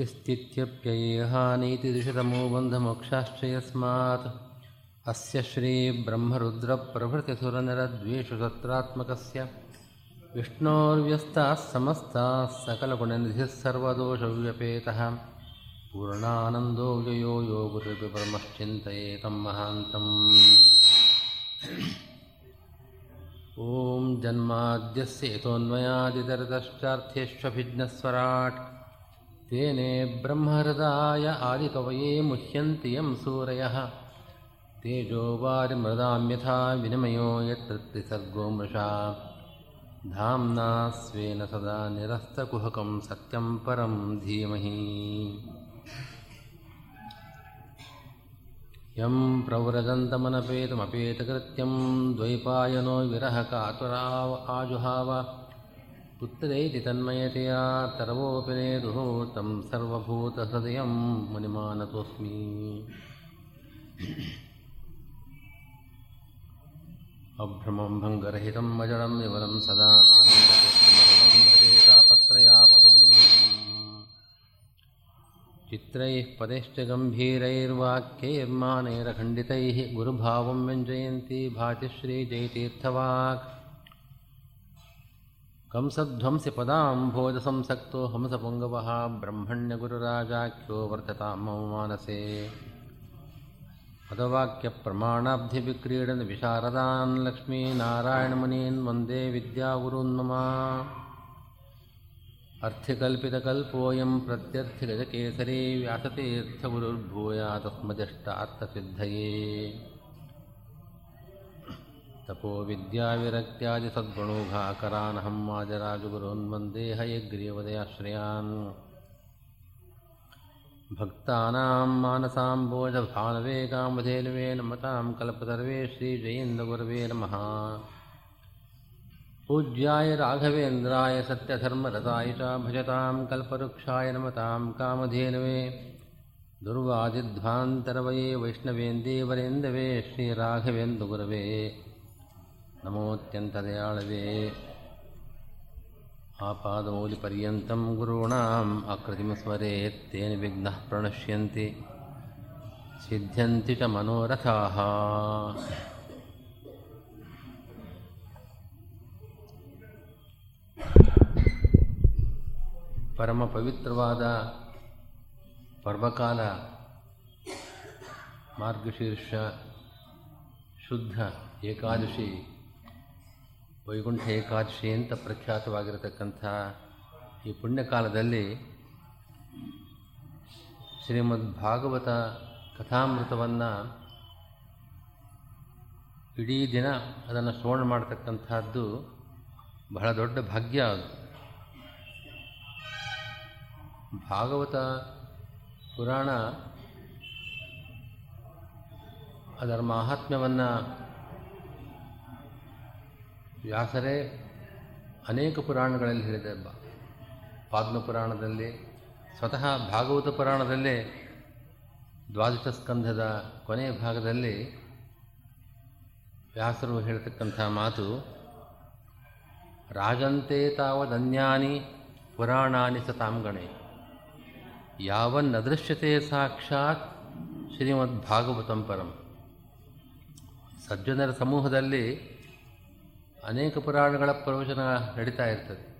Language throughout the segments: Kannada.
सृष्टिस्थित्यप्ययेहानीति दिशतमो बन्धमोक्षाश्च यस्मात् अस्य श्रीब्रह्मरुद्रप्रभृतिसुरनरद्वेषु सत्रात्मकस्य विष्णोर्व्यस्ताः समस्ताः सकलगुणनिधिः सर्वदोषव्यपेतः। पूर्णानन्दो व्ययो यो गुरुर्विपरमश्चिन्तयेतं महान्तम्। ॐ जन्माद्यस्य यतोऽन्वयादितरतश्चार्थ्येष्वभिघ्नस्वराट् तेने ब्रह्महृदाय आदिकवये मुह्यन्ति यं सूरयः। तेजो वारिमृदां यथा विनिमयो त्रिसर्गो मृषा। धाम्ना स्वेन सदा निरस्तकुहकं सत्यं परं धीमहि। यं प्रव्रजन्तमनपेतमपेतकृत्यं द्वैपायनो विरहकातुराव आजुहाव पुत्रेति तन्मयतया तरवोऽपि नेदुः तं सर्वभूतहृदयं मुनिमानतोऽस्मि। अभ्रमं भङ्गरहितं मजडं विवलं सदा आनन्दपुत्रमलं भजे तापत्रयापहम्। चित्रैः पदैश्च गम्भीरैर्वाक्यैर्मानैरखण्डितैः गुरुभावं व्यञ्जयन्ती भाति कंसध्वंसिपदाम्भोजसंसक्तो हंसपुङ्गवः ब्रह्मण्यगुरुराजाख्यो वर्धतां मम मानसे पदवाक्यप्रमाणाब्ध्यपि क्रीडन् विशारदान् लक्ष्मी नारायणमुनीन्वन्दे विद्यागुरून्ममा। अर्थिकल्पितकल्पोऽयं प्रत्यर्थिगजकेसरी व्यासतेऽर्थगुरुर्भूयात्मजष्टार्थसिद्धये तपो विद्याविरक्त्यादिसद्गुणौघाकरानहं वाजराजगुरून् वंदे हयग्रीवदयाश्रयान्। भक्तानां मानसाम्बोजभानवे कामधेनवे नमतां कल्पतर्वे श्रीजयेन्द्रगुरवे नमः। पूज्याय राघवेन्द्राय सत्यधर्मरताय च भजतां कल्पवृक्षाय नमतां कामधेनवे। दुर्वादिध्वान्तरवये वैष्णवेन्दीवरेन्दवे श्रीराघवेन्दुगुरवे नमोऽत्यन्तदयाळवे आपादमौलिपर्यन्तं गुरूणाम् आकृतिमस्मरेत् तेन विघ्नः प्रणश्यन्ति सिद्ध्यन्ति च मनोरथाः ಪರಮ ಪವಿತ್ರವಾದ ಪರ್ವಕಾಲ ಮಾರ್ಗಶೀರ್ಷ ಶುದ್ಧ ಏಕಾದಶಿ ವೈಕುಂಠ ಏಕಾದಶಿ ಅಂತ ಪ್ರಖ್ಯಾತವಾಗಿರತಕ್ಕಂಥ ಈ ಪುಣ್ಯಕಾಲದಲ್ಲಿ ಶ್ರೀಮದ್ ಭಾಗವತ ಕಥಾಮೃತವನ್ನು ಇಡೀ ದಿನ ಅದನ್ನು ಶ್ರವಣ ಮಾಡತಕ್ಕಂಥದ್ದು ಬಹಳ ದೊಡ್ಡ ಭಾಗ್ಯ ಅದು. ಭಾಗವತ ಪುರಾಣ ಅದರ ಮಾಹಾತ್ಮ್ಯವನ್ನು ವ್ಯಾಸರೇ ಅನೇಕ ಪುರಾಣಗಳಲ್ಲಿ ಹೇಳಿದೆ ಪಾದ್ಮ ಪುರಾಣದಲ್ಲಿ, ಸ್ವತಃ ಭಾಗವತ ಪುರಾಣದಲ್ಲೇ, ದ್ವಾದಶ ಸ್ಕಂಧದ ಕೊನೆಯ ಭಾಗದಲ್ಲಿ ವ್ಯಾಸರು ಹೇಳ್ತಕ್ಕಂಥ ಮಾತು, ರಾಜಂತೆ ತಾವದನ್ಯಾನಿ ಪುರಾಣಾನಿ ಸತಾಂಗಣೆ ಯಾವನ್ನದೃಶ್ಯತೆ ಸಾಕ್ಷಾತ್ ಶ್ರೀಮದ್ ಭಾಗವತಂ ಪರಂ. ಸಜ್ಜನರ ಸಮೂಹದಲ್ಲಿ ಅನೇಕ ಪುರಾಣಗಳ ಪ್ರವಚನ ನಡೀತಾ ಇರ್ತದೆ.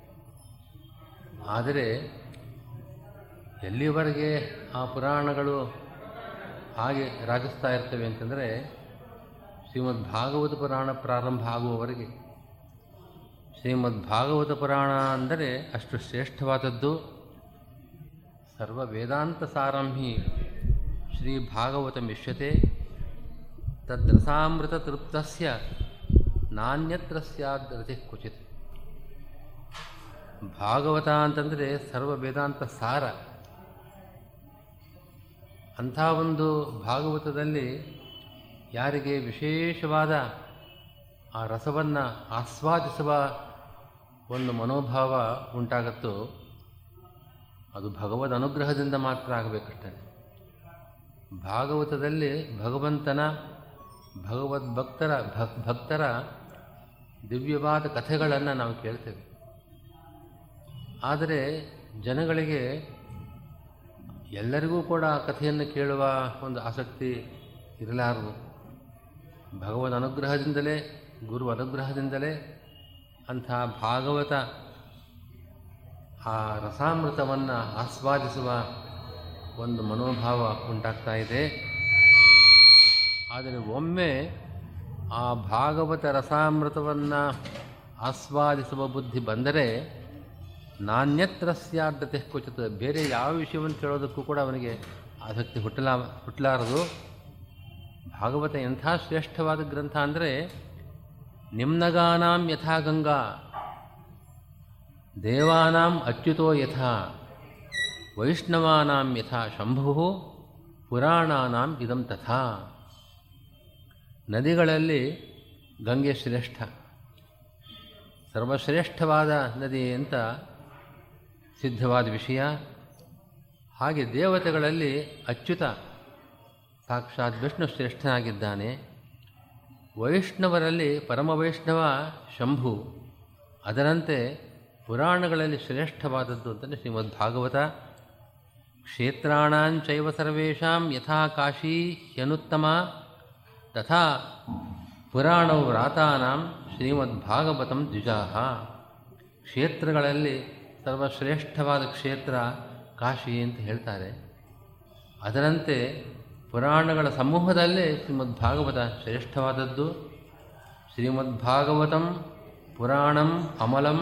ಆದರೆ ಎಲ್ಲಿವರೆಗೆ ಆ ಪುರಾಣಗಳು ಹಾಗೆ ರಾಜಿಸ್ತಾ ಇರ್ತವೆ ಅಂತಂದರೆ ಶ್ರೀಮದ್ ಭಾಗವತ ಪುರಾಣ ಪ್ರಾರಂಭ ಆಗುವವರೆಗೆ. ಶ್ರೀಮದ್ ಭಾಗವತ ಪುರಾಣ ಅಂದರೆ ಅಷ್ಟು ಶ್ರೇಷ್ಠವಾದದ್ದು. ಸರ್ವ ವೇದಾಂತ ಸಾರಂಭಿ ಶ್ರೀ ಭಾಗವತ ಮಿಷ್ಯತೆ ತದ್ರಸಾಮೃತ ತೃಪ್ತಸ್ಯ ನಾಣ್ಯತ್ರ ಸ್ಯಾದ್ ಕುಚಿತ್ ಭಾಗವತ ಅಂತಂದರೆ ಸರ್ವ ವೇದಾಂತ ಸಾರ. ಅಂಥ ಒಂದು ಭಾಗವತದಲ್ಲಿ ಯಾರಿಗೆ ವಿಶೇಷವಾದ ಆ ರಸವನ್ನು ಆಸ್ವಾದಿಸುವ ಒಂದು ಮನೋಭಾವ ಉಂಟಾಗತ್ತೋ ಅದು ಭಗವದ್ ಅನುಗ್ರಹದಿಂದ ಮಾತ್ರ ಆಗಬೇಕಷ್ಟೇ. ಭಾಗವತದಲ್ಲಿ ಭಗವಂತನ, ಭಗವದ್ಭಕ್ತರ ಭಕ್ ಭಕ್ತರ ದಿವ್ಯವಾದ ಕಥೆಗಳನ್ನು ನಾವು ಕೇಳ್ತೇವೆ. ಆದರೆ ಜನಗಳಿಗೆ ಎಲ್ಲರಿಗೂ ಕೂಡ ಆ ಕಥೆಯನ್ನು ಕೇಳುವ ಒಂದು ಆಸಕ್ತಿ ಇರಲಾರದು. ಭಗವದ್ ಅನುಗ್ರಹದಿಂದಲೇ, ಗುರು ಅನುಗ್ರಹದಿಂದಲೇ ಅಂಥ ಭಾಗವತ ಆ ರಸಾಮೃತವನ್ನು ಆಸ್ವಾದಿಸುವ ಒಂದು ಮನೋಭಾವ ಉಂಟಾಗ್ತಾ ಇದೆ. ಆದರೆ ಒಮ್ಮೆ ಆ ಭಾಗವತ ರಸಾಮೃತವನ್ನು ಆಸ್ವಾದಿಸುವ ಬುದ್ಧಿ ಬಂದರೆ ನಾಣ್ಯತ್ರ ಸಾರ್ಧತೆ ಕ್ವಚಿತ್ ಬೇರೆ ಯಾವ ವಿಷಯವನ್ನು ಕೇಳೋದಕ್ಕೂ ಕೂಡ ಅವನಿಗೆ ಆಸಕ್ತಿ ಹುಟ್ಟಲ ಹುಟ್ಟಲಾರದು ಭಾಗವತ ಎಂಥ ಶ್ರೇಷ್ಠವಾದ ಗ್ರಂಥ ಅಂದರೆ, ನಿಮ್ನಗಾನಾಂ ಯಥಾ ಗಂಗಾ, ದೇವಾನಾಂ ಅಚ್ಯುತೋ ಯಥಾ, ವೈಷ್ಣವಾನಾಂ ಯಥಾ ಶಂಭು, ಪುರಾಣಾನಾಂ ಇದಂ ತಥಾ. ನದಿಗಳಲ್ಲಿ ಗಂಗೆ ಶ್ರೇಷ್ಠ. ಸರ್ವಶ್ರೇಷ್ಠವಾದ ನದಿ ಅಂತ ಸಿದ್ಧವಾದ ವಿಷಯ. ಹಾಗೆ ದೇವತೆಗಳಲ್ಲಿ ಅಚ್ಯುತ, ಸಾಕ್ಷಾತ್ ವಿಷ್ಣು ಶ್ರೇಷ್ಠನಾಗಿದ್ದಾನೆ. ವೈಷ್ಣವರಲ್ಲಿ ಪರಮ ವೈಷ್ಣವ ಶಂಭು. ಅದರಂತೆ ಪುರಾಣಗಳಲ್ಲಿ ಶ್ರೇಷ್ಠವಾದದ್ದು ಅಂತಲೇ ಶ್ರೀಮದ್ ಭಾಗವತ ಕ್ಷೇತ್ರಾಣಾಂಚೈವ ಸರ್ವೇಷಾಂ ಯಥಾ ಕಾಶಿ ಹ್ಯನುತ್ತಮ. ತಥಾ ಪುರಾಣವು ವ್ರಾತಾನಾಂ ಶ್ರೀಮದ್ಭಾಗವತಂ ದ್ವಿಜಾಹ ಕ್ಷೇತ್ರಗಳಲ್ಲಿ ಸರ್ವಶ್ರೇಷ್ಠವಾದ ಕ್ಷೇತ್ರ ಕಾಶಿ ಅಂತ ಹೇಳ್ತಾರೆ. ಅದರಂತೆ ಪುರಾಣಗಳ ಸಮೂಹದಲ್ಲೇ ಶ್ರೀಮದ್ಭಾಗವತ ಶ್ರೇಷ್ಠವಾದದ್ದು. ಶ್ರೀಮದ್ಭಾಗವತಂ ಪುರಾಣಂ ಅಮಲಂ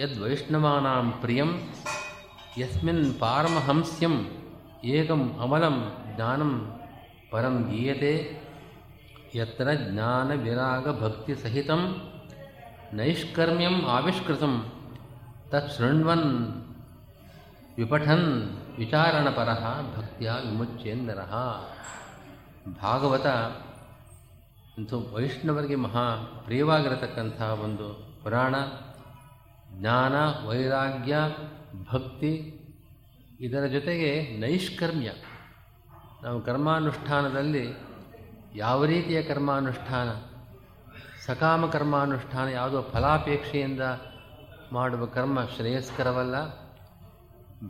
ಯದ್ವೈಷ್ಣವಾನಾಂ ಪ್ರಿಯಂ ಯಸ್ಮಿನ್ ಪಾರಮಹಂಸ್ಯಂ ಏಕಂ ಅಮಲಂ ಜ್ಞಾನಂ ಪರಂ ಗೀಯತೆ ಯತ್ರ ಜ್ಞಾನ ವಿರಾಗ ಭಕ್ತಿ ಸಹಿತ ನೈಷ್ಕರ್ಮ್ಯಂ ಆವಿಷ್ಕೃತಂ ತತ್ ಶೃಣ್ವನ್ ವಿಪಠನ್ ವಿಚಾರಣಪರ ಭಕ್ತಿಯ ವಿಮುಚ್ಚೇಂದರ ಭಾಗವತ ಇಂಥ ವೈಷ್ಣವರಿಗೆ ಮಹಾ ಪ್ರಿಯವಾಗಿರತಕ್ಕಂಥ ಒಂದು ಪುರಾಣ. ಜ್ಞಾನ, ವೈರಾಗ್ಯ, ಭಕ್ತಿ ಇದರ ಜೊತೆಗೆ ನೈಷ್ಕರ್ಮ್ಯ. ನಾವು ಕರ್ಮಾನುಷ್ಠಾನದಲ್ಲಿ ಯಾವ ರೀತಿಯ ಕರ್ಮಾನುಷ್ಠಾನ? ಸಕಾಮ ಕರ್ಮಾನುಷ್ಠಾನ ಯಾವುದೋ ಫಲಾಪೇಕ್ಷೆಯಿಂದ ಮಾಡುವ ಕರ್ಮ ಶ್ರೇಯಸ್ಕರವಲ್ಲ.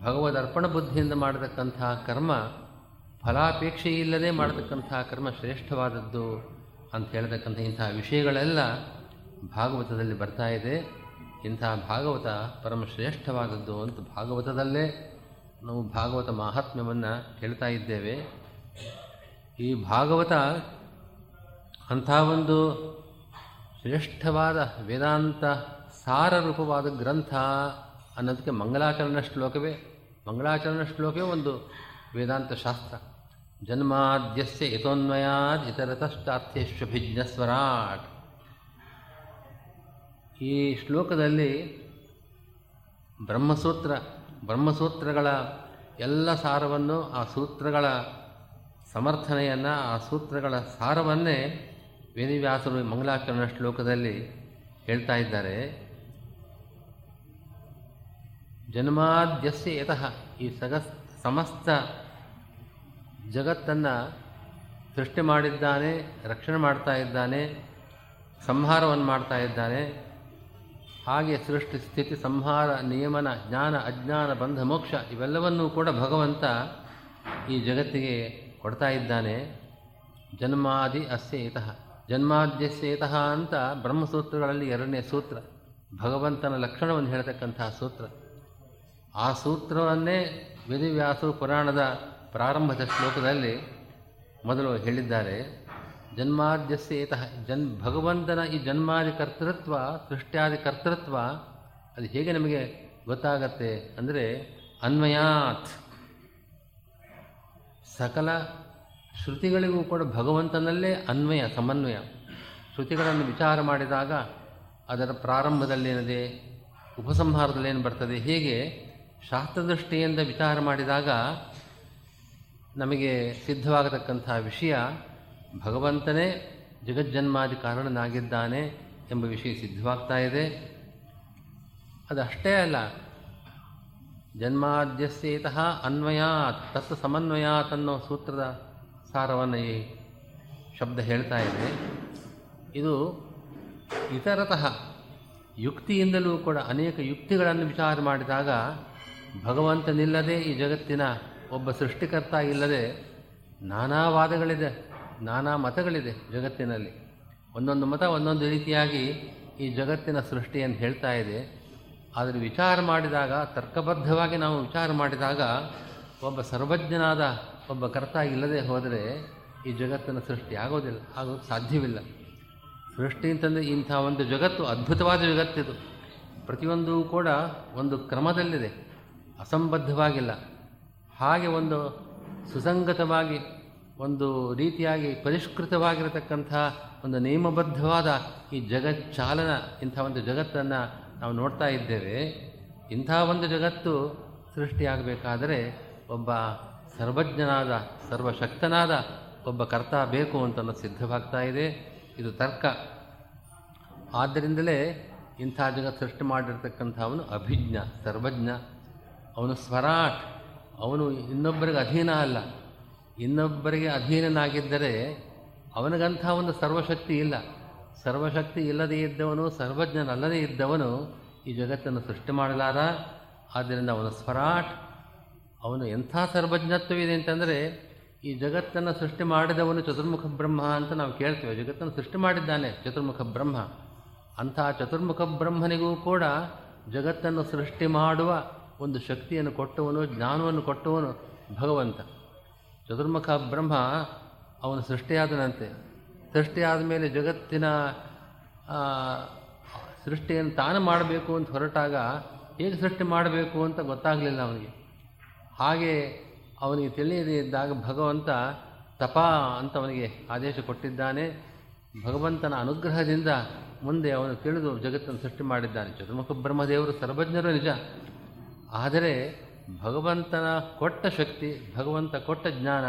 ಭಗವದ್ ಅರ್ಪಣ ಬುದ್ಧಿಯಿಂದ ಮಾಡತಕ್ಕಂತಹ ಕರ್ಮ ಫಲಾಪೇಕ್ಷೆ ಇಲ್ಲದೆ ಮಾಡತಕ್ಕಂತಹ ಕರ್ಮ ಶ್ರೇಷ್ಠವಾದದ್ದು ಅಂತ ಹೇಳತಕ್ಕಂಥ ಇಂತಹ ವಿಷಯಗಳೆಲ್ಲ ಭಾಗವತದಲ್ಲಿ ಬರ್ತಾ ಇದೆ. ಇಂಥ ಭಾಗವತ ಪರಮ ಶ್ರೇಷ್ಠವಾದದ್ದು ಅಂತ ಭಾಗವತದಲ್ಲೇ ನಾವು ಭಾಗವತ ಮಾಹಾತ್ಮ್ಯವನ್ನು ಹೇಳ್ತಾ ಇದ್ದೇವೆ. ಈ ಭಾಗವತ ಅಂಥ ಒಂದು ಶ್ರೇಷ್ಠವಾದ ವೇದಾಂತ ಸಾರರೂಪವಾದ ಗ್ರಂಥ ಅನ್ನೋದಕ್ಕೆ ಮಂಗಲಾಚರಣ ಶ್ಲೋಕವೇ. ಮಂಗಳಾಚರಣ ಶ್ಲೋಕವೇ ಒಂದು ವೇದಾಂತ ಶಾಸ್ತ್ರ. ಜನ್ಮಾದ್ಯಸ್ಯ ಯಥೋನ್ಮಯಾದ್ ಇತರತಶ್ಚಾರ್ಥ್ಯಶ್ವಭಿಜ್ಞಸ್ವರಾಟ್ ಈ ಶ್ಲೋಕದಲ್ಲಿ ಬ್ರಹ್ಮಸೂತ್ರ, ಬ್ರಹ್ಮಸೂತ್ರಗಳ ಎಲ್ಲ ಸಾರವನ್ನು ಆ ಸೂತ್ರಗಳ ಸಮರ್ಥನೆಯನ್ನು ಆ ಸೂತ್ರಗಳ ಸಾರವನ್ನೇ ವೇದಿವ್ಯಾಸರು ಮಂಗಲಾಚರಣ ಶ್ಲೋಕದಲ್ಲಿ ಹೇಳ್ತಾ ಇದ್ದಾರೆ. ಜನ್ಮಾದ್ಯಸ್ಯ ಯತಃ ಈ ಸಗ ಸಮಸ್ತ ಜಗತ್ತನ್ನು ಸೃಷ್ಟಿ ಮಾಡಿದ್ದಾನೆ, ರಕ್ಷಣೆ ಮಾಡ್ತಾ ಇದ್ದಾನೆ, ಸಂಹಾರವನ್ನು ಮಾಡ್ತಾ ಇದ್ದಾನೆ. ಹಾಗೆ ಸೃಷ್ಟಿ, ಸ್ಥಿತಿ, ಸಂಹಾರ, ನಿಯಮನ, ಜ್ಞಾನ, ಅಜ್ಞಾನ, ಬಂಧ, ಮೋಕ್ಷ ಇವೆಲ್ಲವನ್ನೂ ಕೂಡ ಭಗವಂತ ಈ ಜಗತ್ತಿಗೆ ಕೊಡ್ತಾ ಇದ್ದಾನೆ, ಜನ್ಮಾದಿ ಅಸ್ಯ ಇತಃ ಜನ್ಮಾದ್ಯಸ್ಯ ಇತಃ ಅಂತ ಬ್ರಹ್ಮಸೂತ್ರಗಳಲ್ಲಿ ಎರಡನೇ ಸೂತ್ರ, ಭಗವಂತನ ಲಕ್ಷಣವನ್ನು ಹೇಳ್ತಕ್ಕಂತಹ ಸೂತ್ರ. ಆ ಸೂತ್ರವನ್ನೇ ವೇದವ್ಯಾಸರು ಪುರಾಣದ ಪ್ರಾರಂಭದ ಶ್ಲೋಕದಲ್ಲಿ ಮೊದಲು ಹೇಳಿದ್ದಾರೆ. ಜನ್ಮಾದ್ಯಸ್ಯೇತಃ, ಜನ್, ಭಗವಂತನ ಈ ಜನ್ಮಾದಿ ಕರ್ತೃತ್ವ, ಸೃಷ್ಟ್ಯಾದಿ ಕರ್ತೃತ್ವ, ಅದು ಹೇಗೆ ನಮಗೆ ಗೊತ್ತಾಗತ್ತೆ ಅಂದರೆ ಅನ್ವಯಾತ್. ಸಕಲ ಶ್ರುತಿಗಳಿಗೂ ಕೂಡ ಭಗವಂತನಲ್ಲೇ ಅನ್ವಯ, ಸಮನ್ವಯ. ಶ್ರುತಿಗಳನ್ನು ವಿಚಾರ ಮಾಡಿದಾಗ ಅದರ ಪ್ರಾರಂಭದಲ್ಲೇನಿದೆ, ಉಪಸಂಹಾರದಲ್ಲೇನು ಬರ್ತದೆ? ಹೀಗೆ ಶಾಸ್ತ್ರದೃಷ್ಟಿಯಿಂದ ವಿಚಾರ ಮಾಡಿದಾಗ ನಮಗೆ ಸಿದ್ಧವಾಗತಕ್ಕಂಥ ವಿಷಯ, ಭಗವಂತನೇ ಜಗಜ್ಜನ್ಮಾದಿ ಕಾರಣನಾಗಿದ್ದಾನೆ ಎಂಬ ವಿಷಯ ಸಿದ್ಧವಾಗ್ತಾ ಇದೆ. ಅದಷ್ಟೇ ಅಲ್ಲ ಜನ್ಮಾದ್ಯಸ್ಯೇತಃ ಅನ್ವಯಾತ್, ತತ್ ಸಮನ್ವಯಾತ್ ಅನ್ನೋ ಸೂತ್ರದ ಸಾರವನ್ನು ಈ ಶಬ್ದ ಹೇಳ್ತಾ ಇದೆ. ಇದು ಇತರತಃ ಯುಕ್ತಿಯಿಂದಲೂ ಕೂಡ ಅನೇಕ ಯುಕ್ತಿಗಳನ್ನು ವಿಚಾರ ಮಾಡಿದಾಗ ಭಗವಂತನಿಲ್ಲದೆ ಈ ಜಗತ್ತಿನ ಒಬ್ಬ ಸೃಷ್ಟಿಕರ್ತ ಇಲ್ಲದೆ ನಾನಾ ವಾದಗಳಿದೆ, ನಾನಾ ಮತಗಳಿದೆ ಜಗತ್ತಿನಲ್ಲಿ. ಒಂದೊಂದು ಮತ ಒಂದೊಂದು ರೀತಿಯಾಗಿ ಈ ಜಗತ್ತಿನ ಸೃಷ್ಟಿಯನ್ನು ಹೇಳ್ತಾ ಇದೆ. ಆದರೆ ವಿಚಾರ ಮಾಡಿದಾಗ, ತರ್ಕಬದ್ಧವಾಗಿ ನಾವು ವಿಚಾರ ಮಾಡಿದಾಗ, ಒಬ್ಬ ಸರ್ವಜ್ಞನಾದ ಒಬ್ಬ ಕರ್ತ ಇಲ್ಲದೆ ಹೋದರೆ ಈ ಜಗತ್ತನ್ನು ಸೃಷ್ಟಿ ಆಗೋದಿಲ್ಲ ಆಗೋದು ಸಾಧ್ಯವಿಲ್ಲ. ಸೃಷ್ಟಿ ಅಂತಂದರೆ ಇಂಥ ಒಂದು ಜಗತ್ತು, ಅದ್ಭುತವಾದ ಜಗತ್ತಿದು. ಪ್ರತಿಯೊಂದು ಕೂಡ ಒಂದು ಕ್ರಮದಲ್ಲಿದೆ, ಅಸಂಬದ್ಧವಾಗಿಲ್ಲ. ಹಾಗೆ ಒಂದು ಸುಸಂಗತವಾಗಿ, ಒಂದು ರೀತಿಯಾಗಿ ಪರಿಷ್ಕೃತವಾಗಿರತಕ್ಕಂಥ ಒಂದು ನಿಯಮಬದ್ಧವಾದ ಈ ಜಗಚ್ಚಾಲನ, ಇಂಥ ಒಂದು ಜಗತ್ತನ್ನು ನಾವು ನೋಡ್ತಾ ಇದ್ದೇವೆ, ಇಂಥ ಒಂದು ಜಗತ್ತು ಸೃಷ್ಟಿಯಾಗಬೇಕಾದರೆ ಒಬ್ಬ ಸರ್ವಜ್ಞನಾದ, ಸರ್ವಶಕ್ತನಾದ ಒಬ್ಬ ಕರ್ತ ಬೇಕು ಅಂತಲೂ ಸಿದ್ಧವಾಗ್ತಾ ಇದೆ. ಇದು ತರ್ಕ. ಆದ್ದರಿಂದಲೇ ಇಂಥ ಜಗತ್ತು ಸೃಷ್ಟಿ ಮಾಡಿರ್ತಕ್ಕಂಥವನು ಅಭಿಜ್ಞ, ಸರ್ವಜ್ಞ. ಅವನು ಸ್ವರಾಟ್, ಅವನು ಇನ್ನೊಬ್ಬರಿಗೆ ಅಧೀನ ಅಲ್ಲ. ಇನ್ನೊಬ್ಬರಿಗೆ ಅಧೀನನಾಗಿದ್ದರೆ ಅವನಿಗಂಥ ಒಂದು ಸರ್ವಶಕ್ತಿ ಇಲ್ಲ. ಸರ್ವಶಕ್ತಿ ಇಲ್ಲದೇ ಇದ್ದವನು ಸರ್ವಜ್ಞನಲ್ಲದೇ ಇದ್ದವನು ಈ ಜಗತ್ತನ್ನು ಸೃಷ್ಟಿ ಮಾಡಲಾರ ಆದ್ದರಿಂದ ಅವನು ಸ್ವರಾಟ್, ಅವನು ಎಂಥ ಸರ್ವಜ್ಞತ್ವವಿದೆ ಅಂತಂದರೆ, ಈ ಜಗತ್ತನ್ನು ಸೃಷ್ಟಿ ಮಾಡಿದವನು ಚತುರ್ಮುಖ ಬ್ರಹ್ಮ ಅಂತ ನಾವು ಕೇಳ್ತೇವೆ. ಜಗತ್ತನ್ನು ಸೃಷ್ಟಿ ಮಾಡಿದ್ದಾನೆ ಚತುರ್ಮುಖ ಬ್ರಹ್ಮ. ಅಂಥ ಚತುರ್ಮುಖ ಬ್ರಹ್ಮನಿಗೂ ಕೂಡ ಜಗತ್ತನ್ನು ಸೃಷ್ಟಿ ಮಾಡುವ ಒಂದು ಶಕ್ತಿಯನ್ನು ಕೊಟ್ಟವನು, ಜ್ಞಾನವನ್ನು ಕೊಟ್ಟವನು ಭಗವಂತ. ಚತುರ್ಮುಖ ಬ್ರಹ್ಮ ಅವನು ಸೃಷ್ಟಿಯಾದನಂತೆ. ಸೃಷ್ಟಿಯಾದ ಆದಮೇಲೆ ಜಗತ್ತಿನ ಸೃಷ್ಟಿಯನ್ನು ತಾನು ಮಾಡಬೇಕು ಅಂತ ಹೊರಟಾಗ ಹೇಗೆ ಸೃಷ್ಟಿ ಮಾಡಬೇಕು ಅಂತ ಗೊತ್ತಾಗಲಿಲ್ಲ ಅವನಿಗೆ. ಹಾಗೆ ಅವನಿಗೆ ತಿಳಿಯದೇ ಇದ್ದಾಗ ಭಗವಂತ ತಪ ಅಂತ ಅವನಿಗೆ ಆದೇಶ ಕೊಟ್ಟಿದ್ದಾನೆ. ಭಗವಂತನ ಅನುಗ್ರಹದಿಂದ ಮುಂದೆ ಅವನು ತಿಳಿದು ಜಗತ್ತನ್ನು ಸೃಷ್ಟಿ ಮಾಡಿದ್ದಾನೆ. ಚತುರ್ಮುಖ ಬ್ರಹ್ಮದೇವರು ಸರ್ವಜ್ಞರು ನಿಜ. ಆದರೆ ಭಗವಂತನ ಕೊಟ್ಟ ಶಕ್ತಿ, ಭಗವಂತ ಕೊಟ್ಟ ಜ್ಞಾನ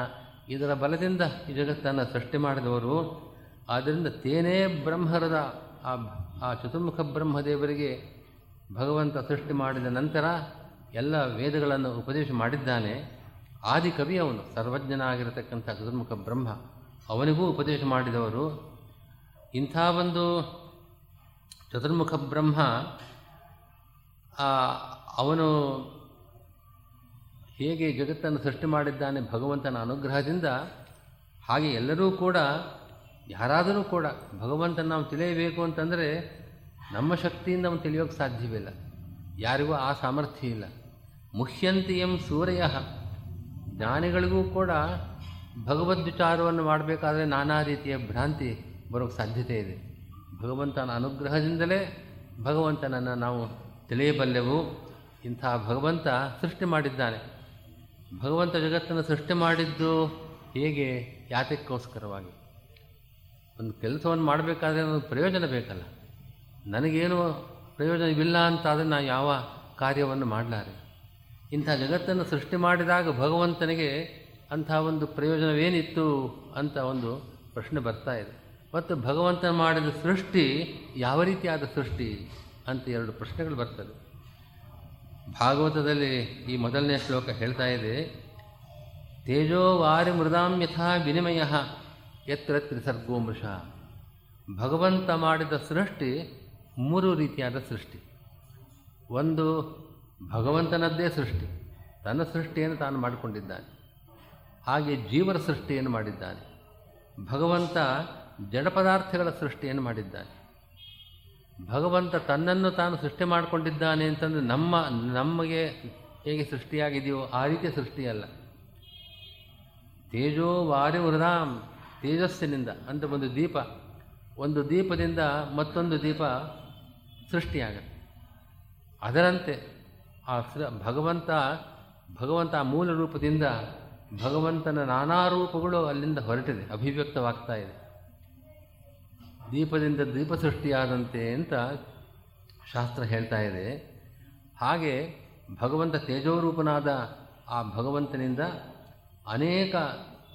ಇದರ ಬಲದಿಂದ ಈ ಜಗತ್ತನ್ನು ಸೃಷ್ಟಿ ಮಾಡಿದವರು ಆದ್ದರಿಂದ ತೇನೇ ಬ್ರಹ್ಮರದ ಆ ಆ ಚತುರ್ಮುಖ ಬ್ರಹ್ಮದೇವರಿಗೆ ಭಗವಂತ ಸೃಷ್ಟಿ ಮಾಡಿದ ನಂತರ ಎಲ್ಲ ವೇದಗಳನ್ನು ಉಪದೇಶ ಮಾಡಿದ್ದಾನೆ. ಆದಿ ಕವಿ ಅವನು, ಸರ್ವಜ್ಞನಾಗಿರತಕ್ಕಂಥ ಚತುರ್ಮುಖ ಬ್ರಹ್ಮ, ಅವನಿಗೂ ಉಪದೇಶ ಮಾಡಿದವರು. ಇಂಥ ಒಂದು ಚತುರ್ಮುಖ ಬ್ರಹ್ಮ ಅವನು ಹೇಗೆ ಜಗತ್ತನ್ನು ಸೃಷ್ಟಿ ಮಾಡಿದ್ದಾನೆ ಭಗವಂತನ ಅನುಗ್ರಹದಿಂದ, ಹಾಗೆ ಎಲ್ಲರೂ ಕೂಡ ಯಾರಾದರೂ ಕೂಡ ಭಗವಂತನ ನಾವು ತಿಳಿಯಬೇಕು ಅಂತಂದರೆ ನಮ್ಮ ಶಕ್ತಿಯಿಂದ ಅವನು ತಿಳಿಯೋಕೆ ಸಾಧ್ಯವಿಲ್ಲ ಯಾರಿಗೂ ಆ ಸಾಮರ್ಥ್ಯ ಇಲ್ಲ. ಮುಹ್ಯಂತಿ ಎಂ ಸೂರ್ಯ. ಜ್ಞಾನಿಗಳಿಗೂ ಕೂಡ ಭಗವದ್ವಿಚಾರವನ್ನು ಮಾಡಬೇಕಾದ್ರೆ ನಾನಾ ರೀತಿಯ ಭ್ರಾಂತಿ ಬರೋಕ್ಕೆ ಸಾಧ್ಯತೆ ಇದೆ. ಭಗವಂತನ ಅನುಗ್ರಹದಿಂದಲೇ ಭಗವಂತನನ್ನು ನಾವು ತಿಳಿಯಬಲ್ಲೆವು. ಇಂಥ ಭಗವಂತ ಸೃಷ್ಟಿ ಮಾಡಿದ್ದಾನೆ. ಭಗವಂತ ಜಗತ್ತನ್ನು ಸೃಷ್ಟಿ ಮಾಡಿದ್ದು ಹೇಗೆ? ಯಾತಕ್ಕೋಸ್ಕರವಾಗಿ? ಒಂದು ಕೆಲಸವನ್ನು ಮಾಡಬೇಕಾದ್ರೆ ಒಂದು ಪ್ರಯೋಜನ ಬೇಕಲ್ಲ. ನನಗೇನು ಪ್ರಯೋಜನವಿಲ್ಲ ಅಂತಾದರೆ ನಾನು ಯಾವ ಕಾರ್ಯವನ್ನು ಮಾಡಲಾರೆ? ಇಂಥ ಜಗತ್ತನ್ನು ಸೃಷ್ಟಿ ಮಾಡಿದಾಗ ಭಗವಂತನಿಗೆ ಅಂಥ ಒಂದು ಪ್ರಯೋಜನವೇನಿತ್ತು ಅಂತ ಒಂದು ಪ್ರಶ್ನೆ ಬರ್ತಾ ಇದೆ. ಮತ್ತು ಭಗವಂತ ಮಾಡಿದ ಸೃಷ್ಟಿ ಯಾವ ರೀತಿಯಾದ ಸೃಷ್ಟಿ ಅಂತ ಎರಡು ಪ್ರಶ್ನೆಗಳು ಬರ್ತದೆ ಭಾಗವತದಲ್ಲಿ ಈ ಮೊದಲನೇ ಶ್ಲೋಕ ಹೇಳ್ತಾ ಇದೆ ತೇಜೋವಾರಿ ಮೃದಾಂ ಯಥಾ ವಿನಿಮಯ ಯತ್ರ ತ್ರಿಸರ್ಗೋ ಮೃಷ ಭಗವಂತ ಮಾಡಿದ ಸೃಷ್ಟಿ ಮೂರು ರೀತಿಯಾದ ಸೃಷ್ಟಿ. ಒಂದು ಭಗವಂತನದ್ದೇ ಸೃಷ್ಟಿ, ತನ್ನ ಸೃಷ್ಟಿಯನ್ನು ತಾನು ಮಾಡಿಕೊಂಡಿದ್ದಾನೆ. ಹಾಗೆ ಜೀವರ ಸೃಷ್ಟಿಯನ್ನು ಮಾಡಿದ್ದಾನೆ. ಭಗವಂತ ಜಡ ಪದಾರ್ಥಗಳ ಸೃಷ್ಟಿಯನ್ನು ಮಾಡಿದ್ದಾನೆ. ಭಗವಂತ ತನ್ನನ್ನು ತಾನು ಸೃಷ್ಟಿ ಮಾಡಿಕೊಂಡಿದ್ದಾನೆ ಅಂತಂದರೆ ನಮ್ಮ, ನಮಗೆ ಹೇಗೆ ಸೃಷ್ಟಿಯಾಗಿದೆಯೋ ಆ ರೀತಿಯ ಸೃಷ್ಟಿಯಲ್ಲ. ತೇಜೋ ವಾರಿ ವೃಧಾಂ ತೇಜಸ್ಸಿನಿಂದ ಅಂತ ಒಂದು ದೀಪ, ಒಂದು ದೀಪದಿಂದ ಮತ್ತೊಂದು ದೀಪ ಸೃಷ್ಟಿಯಾಗುತ್ತೆ. ಅದರಂತೆ ಆ ಸೃ, ಭಗವಂತ ಭಗವಂತ ಮೂಲ ರೂಪದಿಂದ ಭಗವಂತನ ನಾನಾ ರೂಪಗಳು ಅಲ್ಲಿಂದ ಹೊರಟಿದೆ, ಅಭಿವ್ಯಕ್ತವಾಗ್ತಾ ಇದೆ. ದೀಪದಿಂದ ದೀಪ ಸೃಷ್ಟಿಯಾದಂತೆ ಅಂತ ಶಾಸ್ತ್ರ ಹೇಳ್ತಾ ಇದೆ. ಹಾಗೆ ಭಗವಂತ ತೇಜೋರೂಪನಾದ ಆ ಭಗವಂತನಿಂದ ಅನೇಕ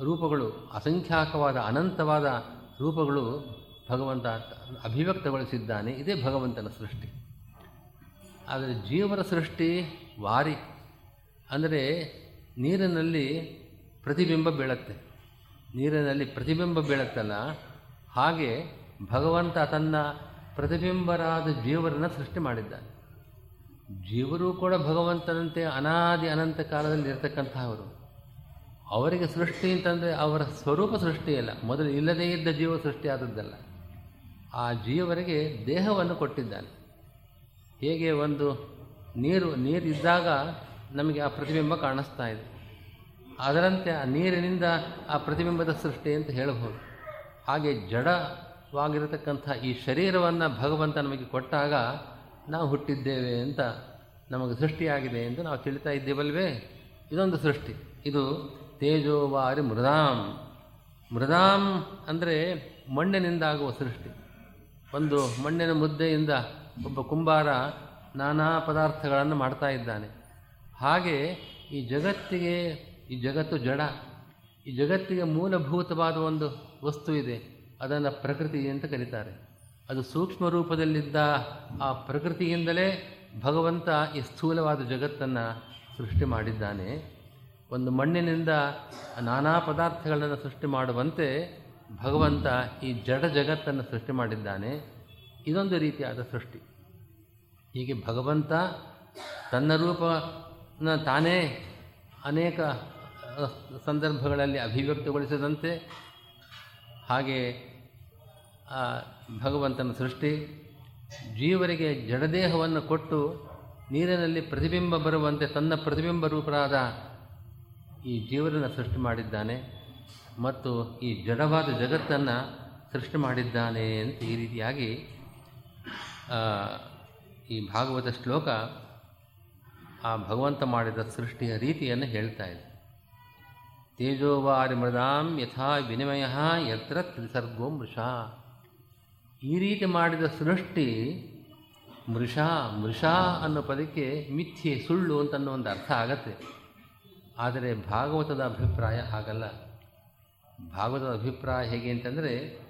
ರೂಪಗಳು ಅಸಂಖ್ಯಾಕವಾದ, ಅನಂತವಾದ ರೂಪಗಳು ಭಗವಂತ ಅಭಿವ್ಯಕ್ತಗೊಳಿಸಿದ್ದಾನೆ. ಇದೇ ಭಗವಂತನ ಸೃಷ್ಟಿ. ಆದರೆ ಜೀವರ ಸೃಷ್ಟಿ ವಾರಿ. ಅಂದರೆ ನೀರಿನಲ್ಲಿ ಪ್ರತಿಬಿಂಬ ಬೀಳತ್ತೆ. ನೀರಿನಲ್ಲಿ ಪ್ರತಿಬಿಂಬ ಬೀಳತ್ತಲ್ಲ. ಹಾಗೆ ಭಗವಂತ ತನ್ನ ಪ್ರತಿಬಿಂಬರಾದ ಜೀವರನ್ನು ಸೃಷ್ಟಿ ಮಾಡಿದ್ದಾನೆ. ಜೀವರು ಕೂಡ ಭಗವಂತನಂತೆ ಅನಾದಿ ಅನಂತ ಕಾಲದಲ್ಲಿ ಇರತಕ್ಕಂತಹವರು. ಅವರಿಗೆ ಸೃಷ್ಟಿ ಅಂತಂದರೆ ಅವರ ಸ್ವರೂಪ ಸೃಷ್ಟಿಯಲ್ಲ ಮೊದಲು ಇಲ್ಲದೇ ಇದ್ದ ಜೀವ ಸೃಷ್ಟಿ ಆದದ್ದಲ್ಲ. ಆ ಜೀವರಿಗೆ ದೇಹವನ್ನು ಕೊಟ್ಟಿದ್ದಾನೆ. ಹೇಗೆ ಒಂದು ನೀರು, ನೀರಿದ್ದಾಗ ನಮಗೆ ಆ ಪ್ರತಿಬಿಂಬ ಕಾಣಿಸ್ತಾ ಇದೆ. ಅದರಂತೆ ಆ ನೀರಿನಿಂದ ಆ ಪ್ರತಿಬಿಂಬದ ಸೃಷ್ಟಿ ಅಂತ ಹೇಳಬಹುದು. ಹಾಗೆ ಜಡವಾಗಿರತಕ್ಕಂಥ ಈ ಶರೀರವನ್ನು ಭಗವಂತ ನಮಗೆ ಕೊಟ್ಟಾಗ ನಾವು ಹುಟ್ಟಿದ್ದೇವೆ ಅಂತ ನಮಗೆ ಸೃಷ್ಟಿಯಾಗಿದೆ ಎಂದು ನಾವು ತಿಳಿತಾ ಇದ್ದೇವಲ್ವೇ? ಇದೊಂದು ಸೃಷ್ಟಿ. ಇದು ತೇಜೋವಾರಿ ಮೃದಾಂ. ಮೃದಾಂ ಅಂದರೆ ಮಣ್ಣಿನಿಂದಾಗುವ ಸೃಷ್ಟಿ. ಒಂದು ಮಣ್ಣಿನ ಮುದ್ದೆಯಿಂದ ಒಬ್ಬ ಕುಂಬಾರ ನಾನಾ ಪದಾರ್ಥಗಳನ್ನು ಮಾಡ್ತಾ ಇದ್ದಾನೆ. ಹಾಗೆ ಈ ಜಗತ್ತಿಗೆ, ಈ ಜಗತ್ತು ಜಡ. ಈ ಜಗತ್ತಿಗೆ ಮೂಲಭೂತವಾದ ಒಂದು ವಸ್ತು ಇದೆ. ಅದನ್ನು ಪ್ರಕೃತಿ ಅಂತ ಕರೀತಾರೆ. ಅದು ಸೂಕ್ಷ್ಮ ರೂಪದಲ್ಲಿದ್ದ ಆ ಪ್ರಕೃತಿಯಿಂದಲೇ ಭಗವಂತ ಈ ಸ್ಥೂಲವಾದ ಜಗತ್ತನ್ನು ಸೃಷ್ಟಿ ಮಾಡಿದ್ದಾನೆ. ಒಂದು ಮಣ್ಣಿನಿಂದ ನಾನಾ ಪದಾರ್ಥಗಳನ್ನು ಸೃಷ್ಟಿ ಮಾಡುವಂತೆ ಭಗವಂತ ಈ ಜಡ ಜಗತ್ತನ್ನು ಸೃಷ್ಟಿ ಮಾಡಿದ್ದಾನೆ. ಇದೊಂದು ರೀತಿಯಾದ ಸೃಷ್ಟಿ. ಹೀಗೆ ಭಗವಂತ ತನ್ನ ರೂಪನ ತಾನೇ ಅನೇಕ ಸಂದರ್ಭಗಳಲ್ಲಿ ಅಭಿವ್ಯಕ್ತಗೊಳಿಸದಂತೆ, ಹಾಗೆ ಭಗವಂತನ ಸೃಷ್ಟಿ ಜೀವರಿಗೆ ಜಡದೇಹವನ್ನು ಕೊಟ್ಟು ನೀರಿನಲ್ಲಿ ಪ್ರತಿಬಿಂಬ ಬರುವಂತೆ ತನ್ನ ಪ್ರತಿಬಿಂಬ ರೂಪರಾದ ಈ ಜೀವನನ್ನು ಸೃಷ್ಟಿ ಮಾಡಿದ್ದಾನೆ ಮತ್ತು ಈ ಜಡವಾದ ಜಗತ್ತನ್ನು ಸೃಷ್ಟಿ ಮಾಡಿದ್ದಾನೆ ಅಂತ ಈ ರೀತಿಯಾಗಿ ಈ ಭಾಗವತ ಶ್ಲೋಕ ಆ ಭಗವಂತ ಮಾಡಿದ ಸೃಷ್ಟಿಯ ರೀತಿಯನ್ನು ಹೇಳ್ತಾ ಇದೆ. ತೇಜೋವಾರಿ ಮೃದಾಂ ಯಥಾ ವಿನಿಮಯ ಯತ್ರ ತ್ರಿಸರ್ಗೋ ಮೃಷಾ. ಈ ರೀತಿ ಮಾಡಿದ ಸೃಷ್ಟಿ ಮೃಷಾ ಮೃಷಾ ಅನ್ನೋ ಪದಕ್ಕೆ ಮಿಥ್ಯೆ ಸುಳ್ಳು ಅಂತ ಅನ್ನೋ ಒಂದು ಅರ್ಥ ಆಗತ್ತೆ. ಆದರೆ ಭಾಗವತದ ಅಭಿಪ್ರಾಯ ಹಾಗಲ್ಲ. ಭಾಗವತದ ಅಭಿಪ್ರಾಯ ಹೇಗೆ ಅಂತಂದರೆ,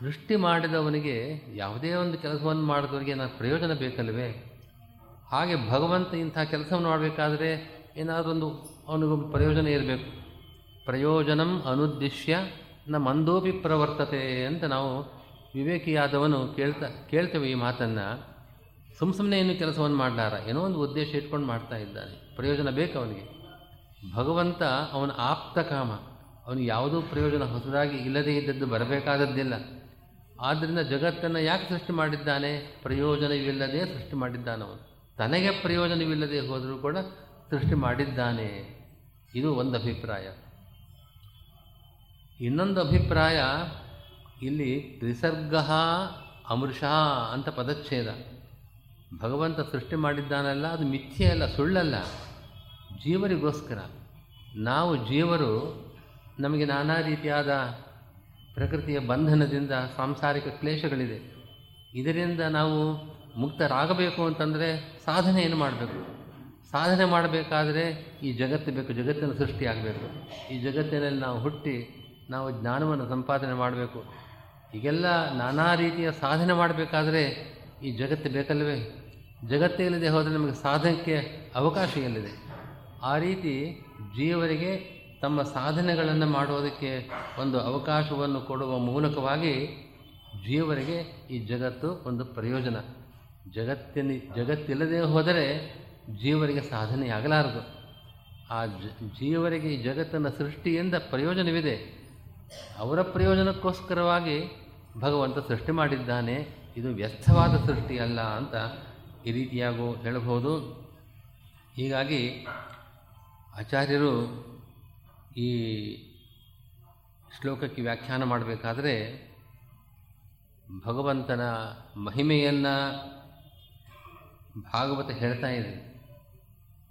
ಸೃಷ್ಟಿ ಮಾಡಿದವನಿಗೆ ಯಾವುದೇ ಒಂದು ಕೆಲಸವನ್ನು ಮಾಡಿದವರಿಗೆ ನಾವು ಪ್ರಯೋಜನ ಬೇಕಲ್ವೇ? ಹಾಗೆ ಭಗವಂತ ಇಂಥ ಕೆಲಸವನ್ನು ಮಾಡಬೇಕಾದ್ರೆ ಏನಾದರೂ ಒಂದು ಅವನಿಗೊಂದು ಪ್ರಯೋಜನ ಇರಬೇಕು. ಪ್ರಯೋಜನಂ ಅನುದ್ದೇಶ್ಯ ನ ಮಂದೋಪಿ ಪ್ರವರ್ತತೆ ಅಂತ ನಾವು ವಿವೇಕಿಯಾದವನು ಕೇಳ್ತಾ, ಕೇಳ್ತೇವೆ ಈ ಮಾತನ್ನು. ಸುಮ್ಮ ಸುಮ್ಮನೆ ಏನು ಕೆಲಸವನ್ನು ಮಾಡಲಾರ. ಏನೋ ಒಂದು ಉದ್ದೇಶ ಇಟ್ಕೊಂಡು ಮಾಡ್ತಾ ಇದ್ದಾನೆ. ಪ್ರಯೋಜನ ಬೇಕು ಅವನಿಗೆ. ಭಗವಂತ ಅವನ ಆಪ್ತ ಕಾಮ, ಅವನು ಯಾವುದೂ ಪ್ರಯೋಜನ ಹೊಸದಾಗಿ ಇಲ್ಲದೇ ಇದ್ದದ್ದು ಬರಬೇಕಾದದ್ದಿಲ್ಲ. ಆದ್ದರಿಂದ ಜಗತ್ತನ್ನು ಯಾಕೆ ಸೃಷ್ಟಿ ಮಾಡಿದ್ದಾನೆ? ಪ್ರಯೋಜನವಿಲ್ಲದೆ ಸೃಷ್ಟಿ ಮಾಡಿದ್ದಾನವನು. ತನಗೆ ಪ್ರಯೋಜನವಿಲ್ಲದೆ ಹೋದರೂ ಕೂಡ ಸೃಷ್ಟಿ ಮಾಡಿದ್ದಾನೆ. ಇದು ಒಂದು ಅಭಿಪ್ರಾಯ. ಇನ್ನೊಂದು ಅಭಿಪ್ರಾಯ, ಇಲ್ಲಿ ತ್ರಿಸರ್ಗ ಅಮೃಷ ಅಂತ ಪದಚ್ಛೇದ. ಭಗವಂತ ಸೃಷ್ಟಿ ಮಾಡಿದ್ದಾನಲ್ಲ, ಅದು ಮಿಥ್ಯೆ ಅಲ್ಲ, ಸುಳ್ಳಲ್ಲ. ಜೀವರಿಗೋಸ್ಕರ. ನಾವು ಜೀವರು ನಮಗೆ ನಾನಾ ರೀತಿಯಾದ ಪ್ರಕೃತಿಯ ಬಂಧನದಿಂದ ಸಾಂಸಾರಿಕ ಕ್ಲೇಶಗಳಿದೆ. ಇದರಿಂದ ನಾವು ಮುಕ್ತರಾಗಬೇಕು ಅಂತಂದರೆ ಏನು ಮಾಡಬೇಕು. ಸಾಧನೆ ಮಾಡಬೇಕಾದರೆ ಈ ಜಗತ್ತು ಬೇಕು, ಜಗತ್ತಿನ ಸೃಷ್ಟಿಯಾಗಬೇಕು ಈ ಜಗತ್ತಿನಲ್ಲಿ ನಾವು ಹುಟ್ಟಿ ನಾವು ಜ್ಞಾನವನ್ನು ಸಂಪಾದನೆ ಮಾಡಬೇಕು. ಈಗೆಲ್ಲ ನಾನಾ ರೀತಿಯ ಸಾಧನೆ ಮಾಡಬೇಕಾದ್ರೆ ಈ ಜಗತ್ತು ಬೇಕಲ್ವೇ? ಜಗತ್ತೇ ಇಲ್ಲದೆ ಹೋದರೆ ನಮಗೆ ಸಾಧನಕ್ಕೆ ಅವಕಾಶ ಎಲ್ಲಿದೆ? ಆ ರೀತಿ ಜೀವರಿಗೆ ತಮ್ಮ ಸಾಧನೆಗಳನ್ನು ಮಾಡುವುದಕ್ಕೆ ಒಂದು ಅವಕಾಶವನ್ನು ಕೊಡುವ ಮೂಲಕವಾಗಿ ಜೀವರಿಗೆ ಈ ಜಗತ್ತು ಒಂದು ಪ್ರಯೋಜನ. ಜಗತ್ತಿನ, ಜಗತ್ತಿಲ್ಲದೆ ಹೋದರೆ ಜೀವರಿಗೆ ಸಾಧನೆಯಾಗಲಾರದು. ಆ ಜೀವರಿಗೆ ಈ ಜಗತ್ತಿನ ಸೃಷ್ಟಿಯಿಂದ ಪ್ರಯೋಜನವಿದೆ. ಅವರ ಪ್ರಯೋಜನಕ್ಕೋಸ್ಕರವಾಗಿ ಭಗವಂತ ಸೃಷ್ಟಿ ಮಾಡಿದ್ದಾನೆ. ಇದು ವ್ಯರ್ಥವಾದ ಸೃಷ್ಟಿ ಅಲ್ಲ ಅಂತ ಈ ರೀತಿಯಾಗೂ ಹೇಳಬಹುದು. ಹೀಗಾಗಿ ಆಚಾರ್ಯರು ಈ ಶ್ಲೋಕಕ್ಕೆ ವ್ಯಾಖ್ಯಾನ ಮಾಡಬೇಕಾದ್ರೆ ಭಗವಂತನ ಮಹಿಮೆಯನ್ನು ಭಾಗವತ ಹೇಳ್ತಾ ಇದೆ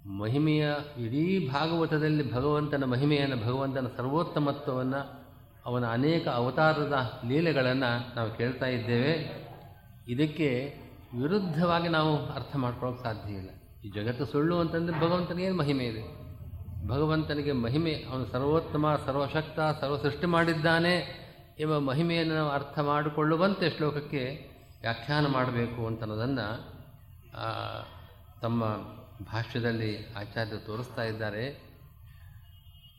ಮಹಿಮೆಯ ಇಡೀ ಭಾಗವತದಲ್ಲಿ ಭಗವಂತನ ಮಹಿಮೆಯನ್ನು, ಭಗವಂತನ ಸರ್ವೋತ್ತಮತ್ವವನ್ನು, ಅವನ ಅನೇಕ ಅವತಾರದ ಲೀಲೆಗಳನ್ನು ನಾವು ಕೇಳ್ತಾ ಇದ್ದೇವೆ. ಇದಕ್ಕೆ ವಿರುದ್ಧವಾಗಿ ನಾವು ಅರ್ಥ ಮಾಡ್ಕೊಳ್ಳೋಕೆ ಸಾಧ್ಯ ಇಲ್ಲ. ಈ ಜಗತ್ತು ಸುಳ್ಳು ಅಂತಂದರೆ ಏನು ಮಹಿಮೆ ಇದೆ? ಭಗವಂತನಿಗೆ ಮಹಿಮೆ, ಅವನು ಸರ್ವೋತ್ತಮ, ಸರ್ವಶಕ್ತ ಸರ್ವ ಸೃಷ್ಟಿ ಮಾಡಿದ್ದಾನೆ ಎಂಬ ಮಹಿಮೆಯನ್ನು ನಾವು ಅರ್ಥ ಮಾಡಿಕೊಳ್ಳುವಂತೆ ಶ್ಲೋಕಕ್ಕೆ ವ್ಯಾಖ್ಯಾನ ಮಾಡಬೇಕು ಅಂತ ಅನ್ನೋದನ್ನು ತಮ್ಮ ಭಾಷ್ಯದಲ್ಲಿ ಆಚಾರ್ಯರು ತೋರಿಸ್ತಾ ಇದ್ದಾರೆ.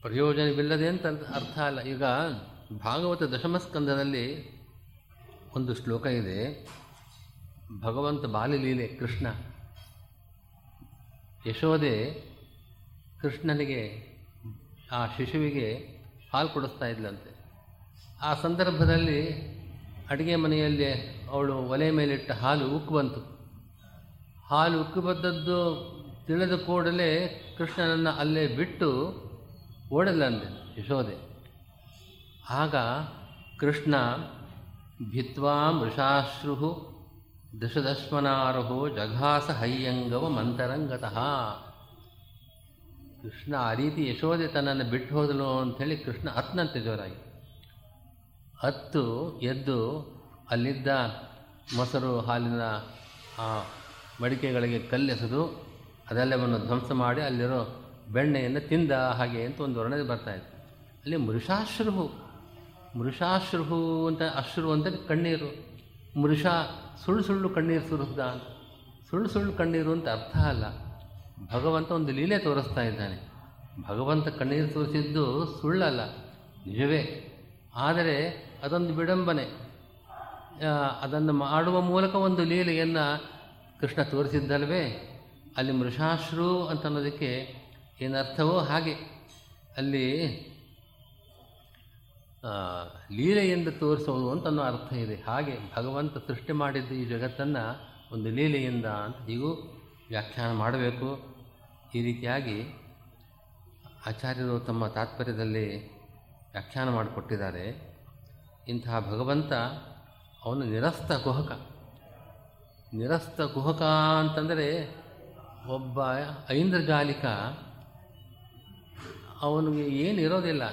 ಪ್ರಯೋಜನವಿಲ್ಲದೆ ಅಂತ ಅರ್ಥ ಅಲ್ಲ. ಈಗ ಭಾಗವತ ದಶಮಸ್ಕಂದದಲ್ಲಿ ಒಂದು ಶ್ಲೋಕ ಇದೆ. ಭಗವಂತ ಬಾಲಲೀಲೆ ಕೃಷ್ಣ ಯಶೋದೆ ಕೃಷ್ಣನಿಗೆ, ಆ ಶಿಶುವಿಗೆ ಹಾಲು ಕೊಡಿಸ್ತಾ ಇದ್ಲಂತೆ. ಆ ಸಂದರ್ಭದಲ್ಲಿ ಅಡುಗೆ ಮನೆಯಲ್ಲಿ ಅವಳು ಒಲೆ ಮೇಲಿಟ್ಟ ಹಾಲು ಉಕ್ಕು ಬಂತು. ಹಾಲು ಉಕ್ಕು ಬಂದದ್ದು ತಿಳಿದ ಕೂಡಲೇ ಕೃಷ್ಣನನ್ನು ಅಲ್ಲೇ ಬಿಟ್ಟು ಓಡಲಂದೆ ಯಶೋದೆ. ಆಗ ಕೃಷ್ಣ, ಭಿತ್ವಾ ಮೃಷಾಶ್ರು ದಶದಶ್ಮನಾರುಹು, ಜಘಾಸ ಹಯ್ಯಂಗವ ಮಂತರಂಗತಃ ಕೃಷ್ಣ ಆ ರೀತಿ ಯಶೋದೆ ತನ್ನನ್ನು ಬಿಟ್ಟು ಹೋದಲು ಅಂಥೇಳಿ ಕೃಷ್ಣ ಹತ್ತನಂತೆ ಜೋರಾಗಿ. ಹತ್ತು ಎದ್ದು ಅಲ್ಲಿದ್ದ ಮೊಸರು ಹಾಲಿನ, ಆ, ಮಡಿಕೆಗಳಿಗೆ ಕಲ್ಲೆಸೆದು ಅದೆಲ್ಲವನ್ನು ಧ್ವಂಸ ಮಾಡಿ ಅಲ್ಲಿರೋ ಬೆಣ್ಣೆಯನ್ನು ತಿಂದ ಹಾಗೆ ಅಂತ ಒಂದು ವರ್ಣನೆ ಬರ್ತಾಯಿತ್ತು ಅಲ್ಲಿ ಮೃಷಾಶ್ರುಹು ಮೃಷಾಶ್ರುಹು ಅಂತ, ಅಶ್ರು ಅಂದರೆ ಕಣ್ಣೀರು, ಮೃಷ ಸುಳ್ಳು ಸುಳ್ಳು ಕಣ್ಣೀರು ಸುರಿಸ್ದ ಅಂತ ಸುಳ್ಳು ಸುಳ್ಳು ಕಣ್ಣೀರು ಅಂತ ಅರ್ಥ ಅಲ್ಲ. ಭಗವಂತ ಒಂದು ಲೀಲೆ ತೋರಿಸ್ತಾ ಇದ್ದಾನೆ. ಭಗವಂತ ಕಣ್ಣೀರು ತೋರಿಸಿದ್ದು ಸುಳ್ಳಲ್ಲ, ನಿಜವೇ. ಆದರೆ ಅದೊಂದು ವಿಡಂಬನೆ. ಅದನ್ನು ಮಾಡುವ ಮೂಲಕ ಒಂದು ಲೀಲೆಯನ್ನು ಕೃಷ್ಣ ತೋರಿಸಿದ್ದಲ್ವೇ? ಅಲ್ಲಿ ಮೃಷಾಶ್ರು ಅಂತ ಅನ್ನೋದಕ್ಕೆ ಏನರ್ಥವೋ ಹಾಗೆ. ಅಲ್ಲಿ ಲೀಲೆಯಿಂದ ತೋರಿಸೋದು ಅಂತ ಅರ್ಥ ಇದೆ. ಹಾಗೆ ಭಗವಂತ ಸೃಷ್ಟಿ ಮಾಡಿದ್ದು ಈ ಜಗತ್ತನ್ನು ಒಂದು ಲೀಲೆಯಿಂದ ಅಂತ. ಹೀಗೂ ವ್ಯಾಖ್ಯಾನ ಮಾಡಬೇಕು. ಈ ರೀತಿಯಾಗಿ ಆಚಾರ್ಯರು ತಮ್ಮ ತಾತ್ಪರ್ಯದಲ್ಲಿ ವ್ಯಾಖ್ಯಾನ ಮಾಡಿಕೊಟ್ಟಿದ್ದಾರೆ. ಇಂತಹ ಭಗವಂತ ಅವನು ನಿರಸ್ತ ಕುಹಕ ನಿರಸ್ತ ಕುಹಕ ಅಂತಂದರೆ ಒಬ್ಬ ಐಂದ್ರಜಾಲಿಕ ಅವನಿಗೆ ಏನು ಇರೋದಿಲ್ಲ.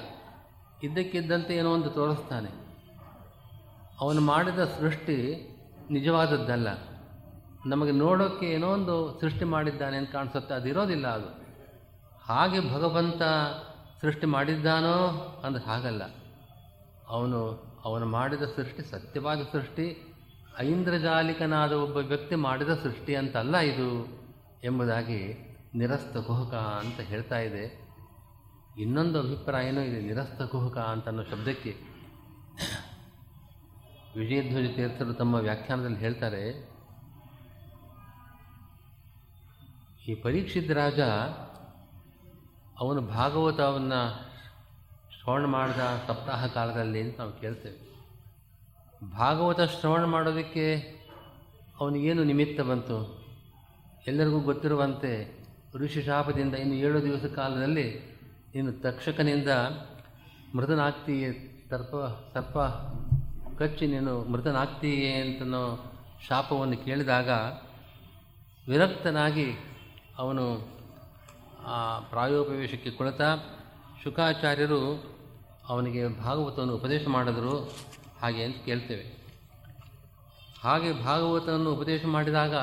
ಇದ್ದಕ್ಕಿದ್ದಂತೆ ಏನೋ ಒಂದು ತೋರಿಸ್ತಾನೆ. ಅವನು ಮಾಡಿದ ಸೃಷ್ಟಿ ನಿಜವಾದದ್ದಲ್ಲ. ನಮಗೆ ನೋಡೋಕ್ಕೆ ಏನೋ ಒಂದು ಸೃಷ್ಟಿ ಮಾಡಿದ್ದಾನೆ ಅಂತ ಕಾಣಿಸುತ್ತೆ. ಅದಿರೋದಿಲ್ಲ ಅದು. ಹಾಗೆ ಭಗವಂತ ಸೃಷ್ಟಿ ಮಾಡಿದ್ದಾನೋ ಅಂದ್ರೆ ಹಾಗಲ್ಲ. ಅವನು ಅವನು ಮಾಡಿದ ಸೃಷ್ಟಿ ಸತ್ಯವಾದ ಸೃಷ್ಟಿ, ಐಂದ್ರಜಾಲಿಕನಾದ ಒಬ್ಬ ವ್ಯಕ್ತಿ ಮಾಡಿದ ಸೃಷ್ಟಿ ಅಂತಲ್ಲ ಇದು ಎಂಬುದಾಗಿ ನಿರಸ್ತ ಕುಹಕ ಅಂತ ಹೇಳ್ತಾ ಇದೆ. ಇನ್ನೊಂದು ಅಭಿಪ್ರಾಯನೂ ಇದೆ ನಿರಸ್ತ ಕುಹಕ ಅಂತ ಅನ್ನೋ ಶಬ್ದಕ್ಕೆ ವಿಜಯಧ್ವಜ ತೀರ್ಥರು ತಮ್ಮ ವ್ಯಾಖ್ಯಾನದಲ್ಲಿ ಹೇಳ್ತಾರೆ ಈ ಪರೀಕ್ಷಿತ್ ರಾಜ ಅವನು ಭಾಗವತವನ್ನು ಶ್ರವಣ ಮಾಡಿದ ಸಪ್ತಾಹ ಕಾಲದಲ್ಲಿ ಅಂತ ನಾವು ಕೇಳ್ತೇವೆ. ಭಾಗವತ ಶ್ರವಣ ಮಾಡೋದಕ್ಕೆ ಅವನಿಗೇನು ನಿಮಿತ್ತ ಬಂತು? ಎಲ್ಲರಿಗೂ ಗೊತ್ತಿರುವಂತೆ ಋಷಿ ಶಾಪದಿಂದ ಇನ್ನು ಏಳು ದಿವಸ ಕಾಲದಲ್ಲಿ ಇನ್ನು ತಕ್ಷಕನಿಂದ ಮೃತನಾಗ್ತೀಯೇ ಸರ್ಪ ಸರ್ಪ ಕಚ್ಚಿ ನೀನು ಮೃತನಾಗ್ತೀಯೇ ಅಂತನೋ ಶಾಪವನ್ನು ಕೇಳಿದಾಗ ವಿರಕ್ತನಾಗಿ ಅವನು ಆ ಪ್ರಾಯೋಪವೇಶಕ್ಕೆ ಕುಳಿತ ಶುಕಾಚಾರ್ಯರು ಅವನಿಗೆ ಭಾಗವತವನ್ನು ಉಪದೇಶ ಮಾಡಿದರು. ಹಾಗೆ ಅಂತ ಕೇಳ್ತೇವೆ. ಹಾಗೆ ಭಾಗವತವನ್ನು ಉಪದೇಶ ಮಾಡಿದಾಗ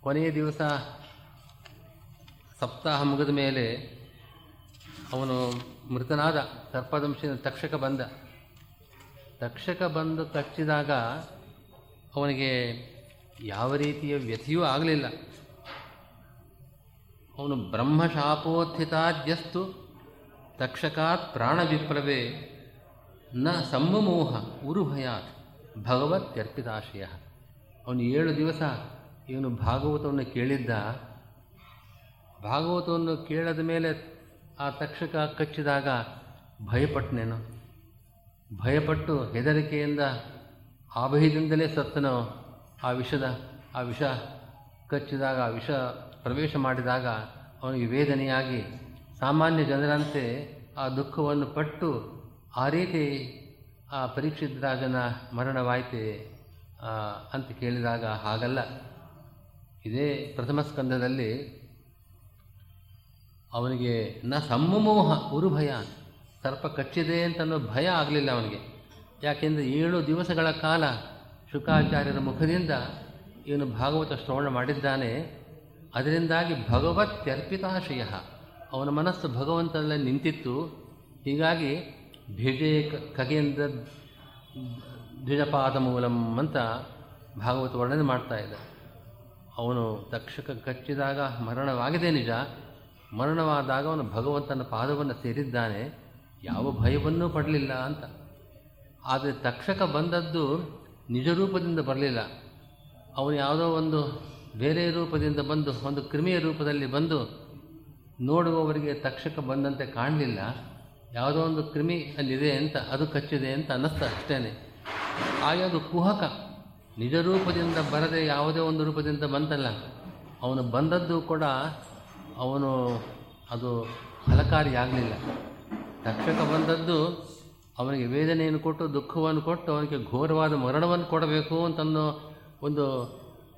ಕೊನೆಯ ದಿವಸ ಸಪ್ತಾಹ ಮುಗಿದ ಮೇಲೆ ಅವನು ಮೃತನಾದ ಸರ್ಪದಂಶಿನ ತಕ್ಷಕ ಬಂದ. ತಕ್ಷಕ ಬಂದು ತಚ್ಚಿದಾಗ ಅವನಿಗೆ ಯಾವ ರೀತಿಯ ವ್ಯಥೆಯೂ ಆಗಲಿಲ್ಲ. ಅವನು ಬ್ರಹ್ಮಶಾಪೋತ್ಥಿತಾದ್ಯಸ್ತು, ತಕ್ಷಕಾತ್ ಪ್ರಾಣವಿಪ್ಲವೇ, ನ ಸಂಮಮೋಹ ಉರುಭಯಾತ್ ಭಗವತ್ಯರ್ಪಿತಾಶಯ ಅವನು ಏಳು ದಿವಸ ಇವನು ಭಾಗವತವನ್ನು ಕೇಳಿದ್ದ. ಭಾಗವತವನ್ನು ಕೇಳದ ಮೇಲೆ ಆ ತಕ್ಷಕ ಕಚ್ಚಿದಾಗ ಭಯಪಟ್ಟನೇನು ಭಯಪಟ್ಟು ಹೆದರಿಕೆಯಿಂದ ಆ ಭಯದಿಂದಲೇ ಸತ್ತನೋ ಆ ವಿಷದ, ಆ ವಿಷ? ಕಚ್ಚಿದಾಗ ಆ ವಿಷ ಪ್ರವೇಶ ಮಾಡಿದಾಗ ಅವನಿಗೆ ವೇದನೆಯಾಗಿ ಸಾಮಾನ್ಯ ಜನರಂತೆ ಆ ದುಃಖವನ್ನು ಪಟ್ಟು ಆ ರೀತಿ ಆ ಪರೀಕ್ಷಿತ ರಾಜನ ಮರಣವಾಯಿತೆ ಅಂತ ಕೇಳಿದಾಗ ಹಾಗಲ್ಲ. ಇದೇ ಪ್ರಥಮ ಸ್ಕಂದದಲ್ಲಿ ಅವನಿಗೆ ನ ಸಮ್ಮಮೋಹ ಉರುಭಯ ಸರ್ಪ ಕಚ್ಚಿದೆ ಅಂತ ಅನ್ನೋ ಭಯ ಆಗಲಿಲ್ಲ ಅವನಿಗೆ. ಯಾಕೆಂದರೆ ಏಳು ದಿವಸಗಳ ಕಾಲ ಶುಕಾಚಾರ್ಯರ ಮುಖದಿಂದ ಇವನು ಭಾಗವತ ಶ್ರವಣ ಮಾಡಿದ್ದಾನೆ. ಅದರಿಂದಾಗಿ ಭಗವತ್ಯರ್ಪಿತಾಶಯ ಅವನ ಮನಸ್ಸು ಭಗವಂತನಲ್ಲಿ ನಿಂತಿತ್ತು. ಹೀಗಾಗಿ ಭಿಜೆ ಖಗೇಂದ್ರ ದ್ವಿಜಪಾದ ಮೂಲಂ ಅಂತ ಭಾಗವತ ವರ್ಣನೆ ಮಾಡ್ತಾ ಇದ್ದ ಅವನು ತಕ್ಷಕ ಕಚ್ಚಿದಾಗ ಮರಣವಾಗಿದೆ ನಿಜ. ಮರಣವಾದಾಗ ಅವನು ಭಗವಂತನ ಪಾದವನ್ನು ಸೇರಿದ್ದಾನೆ. ಯಾವ ಭಯವನ್ನೂ ಪಡಲಿಲ್ಲ ಅಂತ. ಆದರೆ ತಕ್ಷಕ ಬಂದದ್ದು ನಿಜ ರೂಪದಿಂದ ಬರಲಿಲ್ಲ. ಅವನು ಯಾವುದೋ ಒಂದು ಬೇರೆ ರೂಪದಿಂದ ಬಂದು, ಒಂದು ಕ್ರಿಮಿಯ ರೂಪದಲ್ಲಿ ಬಂದು ನೋಡುವವರಿಗೆ ತಕ್ಷಕ ಬಂದಂತೆ ಕಾಣಲಿಲ್ಲ. ಯಾವುದೋ ಒಂದು ಕ್ರಿಮಿ ಅಲ್ಲಿದೆ ಅಂತ, ಅದು ಕಚ್ಚಿದೆ ಅಂತ ಅನ್ನಿಸ್ತಾ ಅಷ್ಟೇ ಆಯೋದು ಕುಹಕ. ನಿಜ ರೂಪದಿಂದ ಬರದೆ ಯಾವುದೇ ಒಂದು ರೂಪದಿಂದ ಬಂತಲ್ಲ. ಅವನು ಬಂದದ್ದು ಕೂಡ ಅವನು ಅದು ಫಲಕಾರಿಯಾಗಲಿಲ್ಲ ತಕ್ಷಕ ಬಂದದ್ದು ಅವನಿಗೆ ವೇದನೆಯನ್ನು ಕೊಟ್ಟು, ದುಃಖವನ್ನು ಕೊಟ್ಟು ಅವನಿಗೆ ಘೋರವಾದ ಮರಣವನ್ನು ಕೊಡಬೇಕು ಅಂತನ್ನೋ ಒಂದು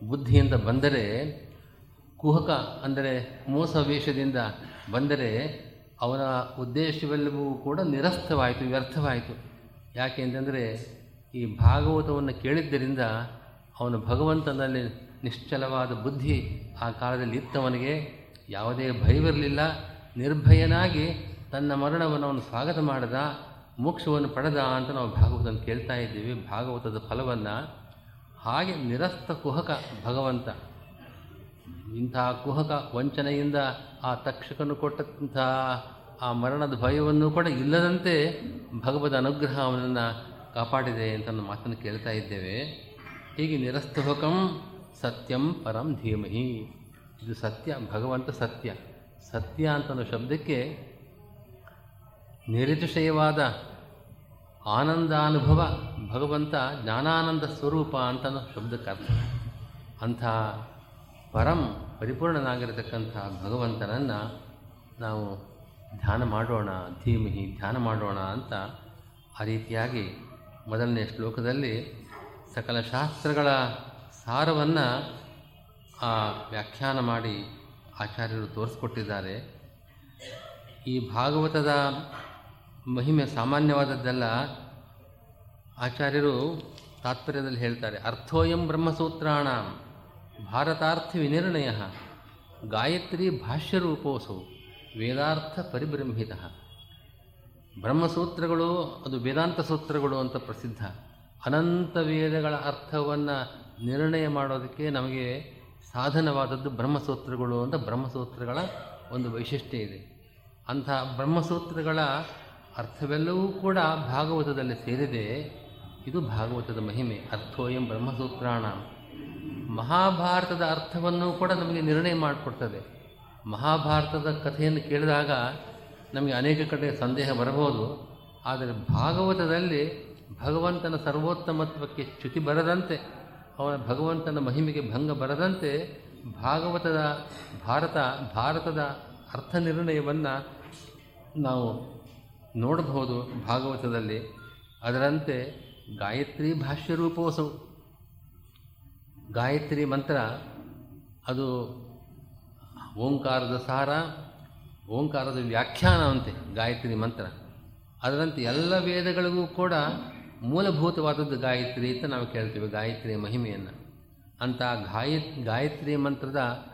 ಬುದ್ಧಿಯಿಂದ ಬಂದರೆ, ಕುಹಕ ಅಂದರೆ ಮೋಸ ವೇಷದಿಂದ ಬಂದರೆ ಅವನ ಉದ್ದೇಶವೆಲ್ಲವೂ ಕೂಡ ನಿರಸ್ತವಾಯಿತು ವ್ಯರ್ಥವಾಯಿತು. ಯಾಕೆ ಅಂತಂದರೆ, ಈ ಭಾಗವತವನ್ನು ಕೇಳಿದ್ದರಿಂದ ಅವನು ಭಗವಂತನಲ್ಲಿ ನಿಶ್ಚಲವಾದ ಬುದ್ಧಿ ಆ ಕಾಲದಲ್ಲಿ ಇತ್ತವನಿಗೆ ಯಾವುದೇ ಭಯವಿರಲಿಲ್ಲ. ನಿರ್ಭಯನಾಗಿ ತನ್ನ ಮರಣವನ್ನು ಅವನು ಸ್ವಾಗತ ಮಾಡದ, ಮೋಕ್ಷವನ್ನು ಪಡೆದ ಅಂತ ನಾವು ಭಾಗವತನ ಕೇಳ್ತಾ ಇದ್ದೀವಿ. ಭಾಗವತದ ಫಲವನ್ನು ಹಾಗೆ ನಿರಸ್ತ ಕುಹಕ ಭಗವಂತ. ಇಂಥ ಕುಹಕ ವಂಚನೆಯಿಂದ ಆ ತಕ್ಷಕನು ಕೊಟ್ಟಂತಹ ಆ ಮರಣದ ಭಯವನ್ನು ಕೂಡ ಇಲ್ಲದಂತೆ ಭಗವದ ಅನುಗ್ರಹ ಅವನನ್ನು ಕಾಪಾಡಿದೆ ಅಂತ ನಮ್ಮ ಮಾತನ್ನು ಕೇಳ್ತಾ ಇದ್ದೇವೆ. ಹೀಗೆ ನಿರಸ್ತುಹಕಂ ಸತ್ಯಂ ಪರಂ ಧೀಮಹಿ. ಇದು ಸತ್ಯ, ಭಗವಂತ ಸತ್ಯ. ಸತ್ಯ ಅಂತ ಶಬ್ದಕ್ಕೆ ನಿರತಿಶಯವಾದ ಆನಂದಾನುಭವ, ಭಗವಂತ ಜ್ಞಾನಾನಂದ ಸ್ವರೂಪ ಅಂತ ಶಬ್ದಕ್ಕೆ ಅರ್ಥ ಅಂಥ ಪರಂ ಪರಿಪೂರ್ಣನಾಗಿರತಕ್ಕಂಥ ಭಗವಂತನನ್ನು ನಾವು ಧ್ಯಾನ ಮಾಡೋಣ, ಧೀಮಹಿ ಧ್ಯಾನ ಮಾಡೋಣ ಅಂತ ಆ ರೀತಿಯಾಗಿ ಮೊದಲನೇ ಶ್ಲೋಕದಲ್ಲಿ ಸಕಲ ಶಾಸ್ತ್ರಗಳ ಸಾರವನ್ನು ಆ ವ್ಯಾಖ್ಯಾನ ಮಾಡಿ ಆಚಾರ್ಯರು ತೋರಿಸ್ಕೊಟ್ಟಿದ್ದಾರೆ. ಈ ಭಾಗವತದ ಮಹಿಮೆ ಸಾಮಾನ್ಯವಾದದ್ದೆಲ್ಲ. ಆಚಾರ್ಯರು ತಾತ್ಪರ್ಯದಲ್ಲಿ ಹೇಳ್ತಾರೆ, ಅರ್ಥೋಯಂ ಬ್ರಹ್ಮಸೂತ್ರಾಣ ಭಾರತಾರ್ಥ ವಿನಿರ್ಣಯ ಗಾಯತ್ರಿ ಭಾಷ್ಯರೂಪೋಸೌ ವೇದಾರ್ಥ ಪರಿಬ್ರಹ್ಮಿತ ಬ್ರಹ್ಮಸೂತ್ರಗಳು ಅದು ವೇದಾಂತ ಸೂತ್ರಗಳು ಅಂತ ಪ್ರಸಿದ್ಧ. ಅನಂತ ವೇದಗಳ ಅರ್ಥವನ್ನು ನಿರ್ಣಯ ಮಾಡೋದಕ್ಕೆ ನಮಗೆ ಸಾಧನವಾದದ್ದು ಬ್ರಹ್ಮಸೂತ್ರಗಳು ಅಂತ ಬ್ರಹ್ಮಸೂತ್ರಗಳ ಒಂದು ವೈಶಿಷ್ಟ್ಯ ಇದೆ. ಅಂಥ ಬ್ರಹ್ಮಸೂತ್ರಗಳ ಅರ್ಥವೆಲ್ಲವೂ ಕೂಡ ಭಾಗವತದಲ್ಲಿ ಸೇರಿದೆ. ಇದು ಭಾಗವತದ ಮಹಿಮೆ. ಅರ್ಥೋಯಂ ಬ್ರಹ್ಮಸೂತ್ರಾಣ. ಮಹಾಭಾರತದ ಅರ್ಥವನ್ನು ಕೂಡ ನಮಗೆ ನಿರ್ಣಯ ಮಾಡಿಕೊಡ್ತದೆ. ಮಹಾಭಾರತದ ಕಥೆಯನ್ನು ಕೇಳಿದಾಗ ನಮಗೆ ಅನೇಕ ಕಡೆ ಸಂದೇಹ ಬರಬಹುದು. ಆದರೆ ಭಾಗವತದಲ್ಲಿ ಭಗವಂತನ ಸರ್ವೋತ್ತಮತ್ವಕ್ಕೆ ಚ್ಯುತಿ ಬರದಂತೆ, ಅವನ ಭಗವಂತನ ಮಹಿಮೆಗೆ ಭಂಗ ಬರದಂತೆ ಭಾಗವತದ ಭಾರತ, ಭಾರತದ ಅರ್ಥ ನಿರ್ಣಯವನ್ನು ನಾವು ನೋಡಬಹುದು ಭಾಗವತದಲ್ಲಿ. ಅದರಂತೆ ಗಾಯತ್ರಿ ಭಾಷ್ಯ ಭಾಷ್ಯರೂಪೋಸವು ಗಾಯತ್ರಿ ಮಂತ್ರ, ಅದು ಓಂಕಾರದ ಸಾರ, ಓಂಕಾರದ ವ್ಯಾಖ್ಯಾನವಂತೆ ಗಾಯತ್ರಿ ಮಂತ್ರ. ಅದರಂತೆ ಎಲ್ಲ ವೇದಗಳಿಗೂ ಕೂಡ ಮೂಲಭೂತವಾದದ್ದು ಗಾಯತ್ರಿ ಅಂತ ನಾವು ಕೇಳ್ತೀವಿ, ಗಾಯತ್ರಿ ಮಹಿಮೆಯನ್ನು. ಅಂತ ಗಾಯ ಗಾಯತ್ರಿ ಮಂತ್ರದ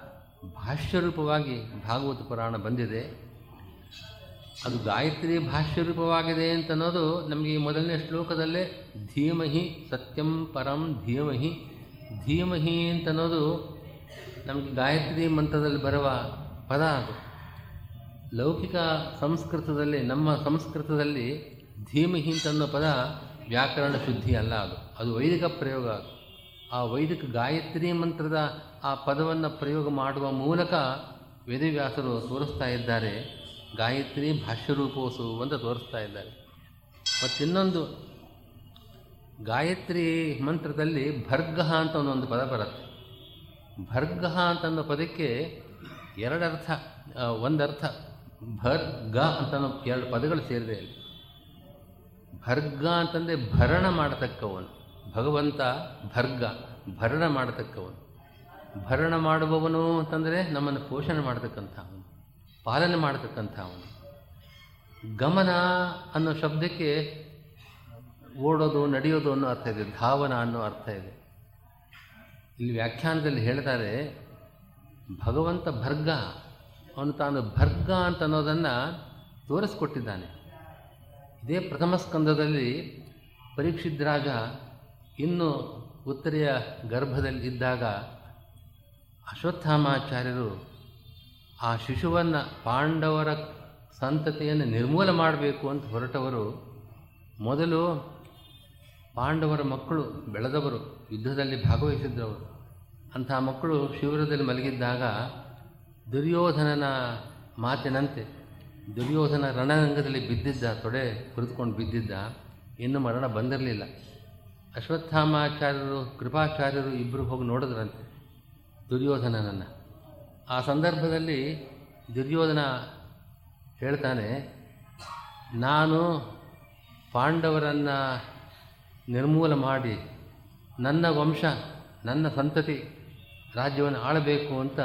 ಭಾಷ್ಯರೂಪವಾಗಿ ಭಾಗವತ ಪುರಾಣ ಬಂದಿದೆ. ಅದು ಗಾಯತ್ರಿ ಭಾಷ್ಯರೂಪವಾಗಿದೆ ಅಂತ ಅನ್ನೋದು ನಮಗೆ ಈ ಮೊದಲನೇ ಶ್ಲೋಕದಲ್ಲೇ ಧೀಮಹಿ ಸತ್ಯಂ ಪರಂ ಧೀಮಹಿ. ಧೀಮಹಿ ಅಂತ ಅನ್ನೋದು ನಮಗೆ ಗಾಯತ್ರಿ ಮಂತ್ರದಲ್ಲಿ ಬರುವ ಪದ ಅದು. ಲೌಕಿಕ ಸಂಸ್ಕೃತದಲ್ಲಿ, ನಮ್ಮ ಸಂಸ್ಕೃತದಲ್ಲಿ ಧೀಮಹಿ ಅಂತನ್ನೋ ಪದ ವ್ಯಾಕರಣ ಶುದ್ಧಿ ಅಲ್ಲ ಅದು. ಅದು ವೈದಿಕ ಪ್ರಯೋಗ ಅದು. ಆ ವೈದಿಕ ಗಾಯತ್ರಿ ಮಂತ್ರದ ಆ ಪದವನ್ನು ಪ್ರಯೋಗ ಮಾಡುವ ಮೂಲಕ ವೇದವ್ಯಾಸರು ತೋರಿಸ್ತಾ ಇದ್ದಾರೆ. ಗಾಯತ್ರಿ ಭಾಷ್ಯರೂಪೋಸು ಅಂತ ತೋರಿಸ್ತಾ ಇದ್ದಾರೆ. ಮತ್ತಿನ್ನೊಂದು ಗಾಯತ್ರಿ ಮಂತ್ರದಲ್ಲಿ ಭರ್ಗ ಅಂತ ಒಂದು ಪದ ಬರುತ್ತೆ. ಭರ್ಗ ಅಂತ ಅನ್ನೋ ಪದಕ್ಕೆ ಎರಡರ್ಥ ಒಂದರ್ಥ, ಭರ್ಗ ಅಂತ ಎರಡು ಪದಗಳು ಸೇರಿದೆ ಅಲ್ಲಿ. ಭರ್ಗ ಅಂತಂದರೆ ಭರಣ ಮಾಡತಕ್ಕವನು, ಭಗವಂತ ಭರ್ಗ, ಭರಣ ಮಾಡತಕ್ಕವನು. ಭರಣ ಮಾಡುವವನು ಅಂತಂದರೆ ನಮ್ಮನ್ನು ಪೋಷಣೆ ಮಾಡತಕ್ಕಂಥವನು. ಪಾಲನೆ ಮಾಡತಕ್ಕಂಥವನು. ಗಮನ ಅನ್ನೋ ಶಬ್ದಕ್ಕೆ ಓಡೋದು, ನಡೆಯೋದು ಅನ್ನೋ ಅರ್ಥ ಇದೆ, ಧಾವನ ಅನ್ನೋ ಅರ್ಥ ಇದೆ. ಇಲ್ಲಿ ವ್ಯಾಖ್ಯಾನದಲ್ಲಿ ಹೇಳ್ತಾರೆ ಭಗವಂತ ಭರ್ಗ, ಅವನು ತಾನು ಭರ್ಗ ಅಂತ ಅನ್ನೋದನ್ನು ತೋರಿಸ್ಕೊಟ್ಟಿದ್ದಾನೆ. ಇದೇ ಪ್ರಥಮ ಸ್ಕಂದದಲ್ಲಿ ಪರೀಕ್ಷಿತ್ ರಾಜ ಇನ್ನು ಉತ್ತರೆಯ ಗರ್ಭದಲ್ಲಿ ಇದ್ದಾಗ ಅಶ್ವತ್ಥಾಮಾಚಾರ್ಯರು ಆ ಶಿಶುವನ್ನು ಪಾಂಡವರ ಸಂತತಿಯನ್ನು ನಿರ್ಮೂಲ ಮಾಡಬೇಕು ಅಂತ ಹೊರಟವರು, ಮೊದಲು ಪಾಂಡವರ ಮಕ್ಕಳು ಬೆಳೆದವರು, ಯುದ್ಧದಲ್ಲಿ ಭಾಗವಹಿಸಿದ್ದವರು. ಅಂಥ ಮಕ್ಕಳು ಶಿಬಿರದಲ್ಲಿ ಮಲಗಿದ್ದಾಗ ದುರ್ಯೋಧನನ ಮಾತಿನಂತೆ, ದುರ್ಯೋಧನ ರಣರಂಗದಲ್ಲಿ ಬಿದ್ದಿದ್ದ, ತೊಡೆ ಕುರಿತುಕೊಂಡು ಬಿದ್ದಿದ್ದ, ಇನ್ನೂ ಮರಣ ಬಂದಿರಲಿಲ್ಲ. ಅಶ್ವತ್ಥಾಮಾಚಾರ್ಯರು, ಕೃಪಾಚಾರ್ಯರು ಇಬ್ಬರು ಹೋಗಿ ನೋಡಿದ್ರಂತೆ ದುರ್ಯೋಧನನನ್ನು. ಆ ಸಂದರ್ಭದಲ್ಲಿ ದುರ್ಯೋಧನ ಹೇಳ್ತಾನೆ, ನಾನು ಪಾಂಡವರನ್ನು ನಿರ್ಮೂಲ ಮಾಡಿ ನನ್ನ ವಂಶ, ನನ್ನ ಸಂತತಿ ರಾಜ್ಯವನ್ನು ಆಳಬೇಕು ಅಂತ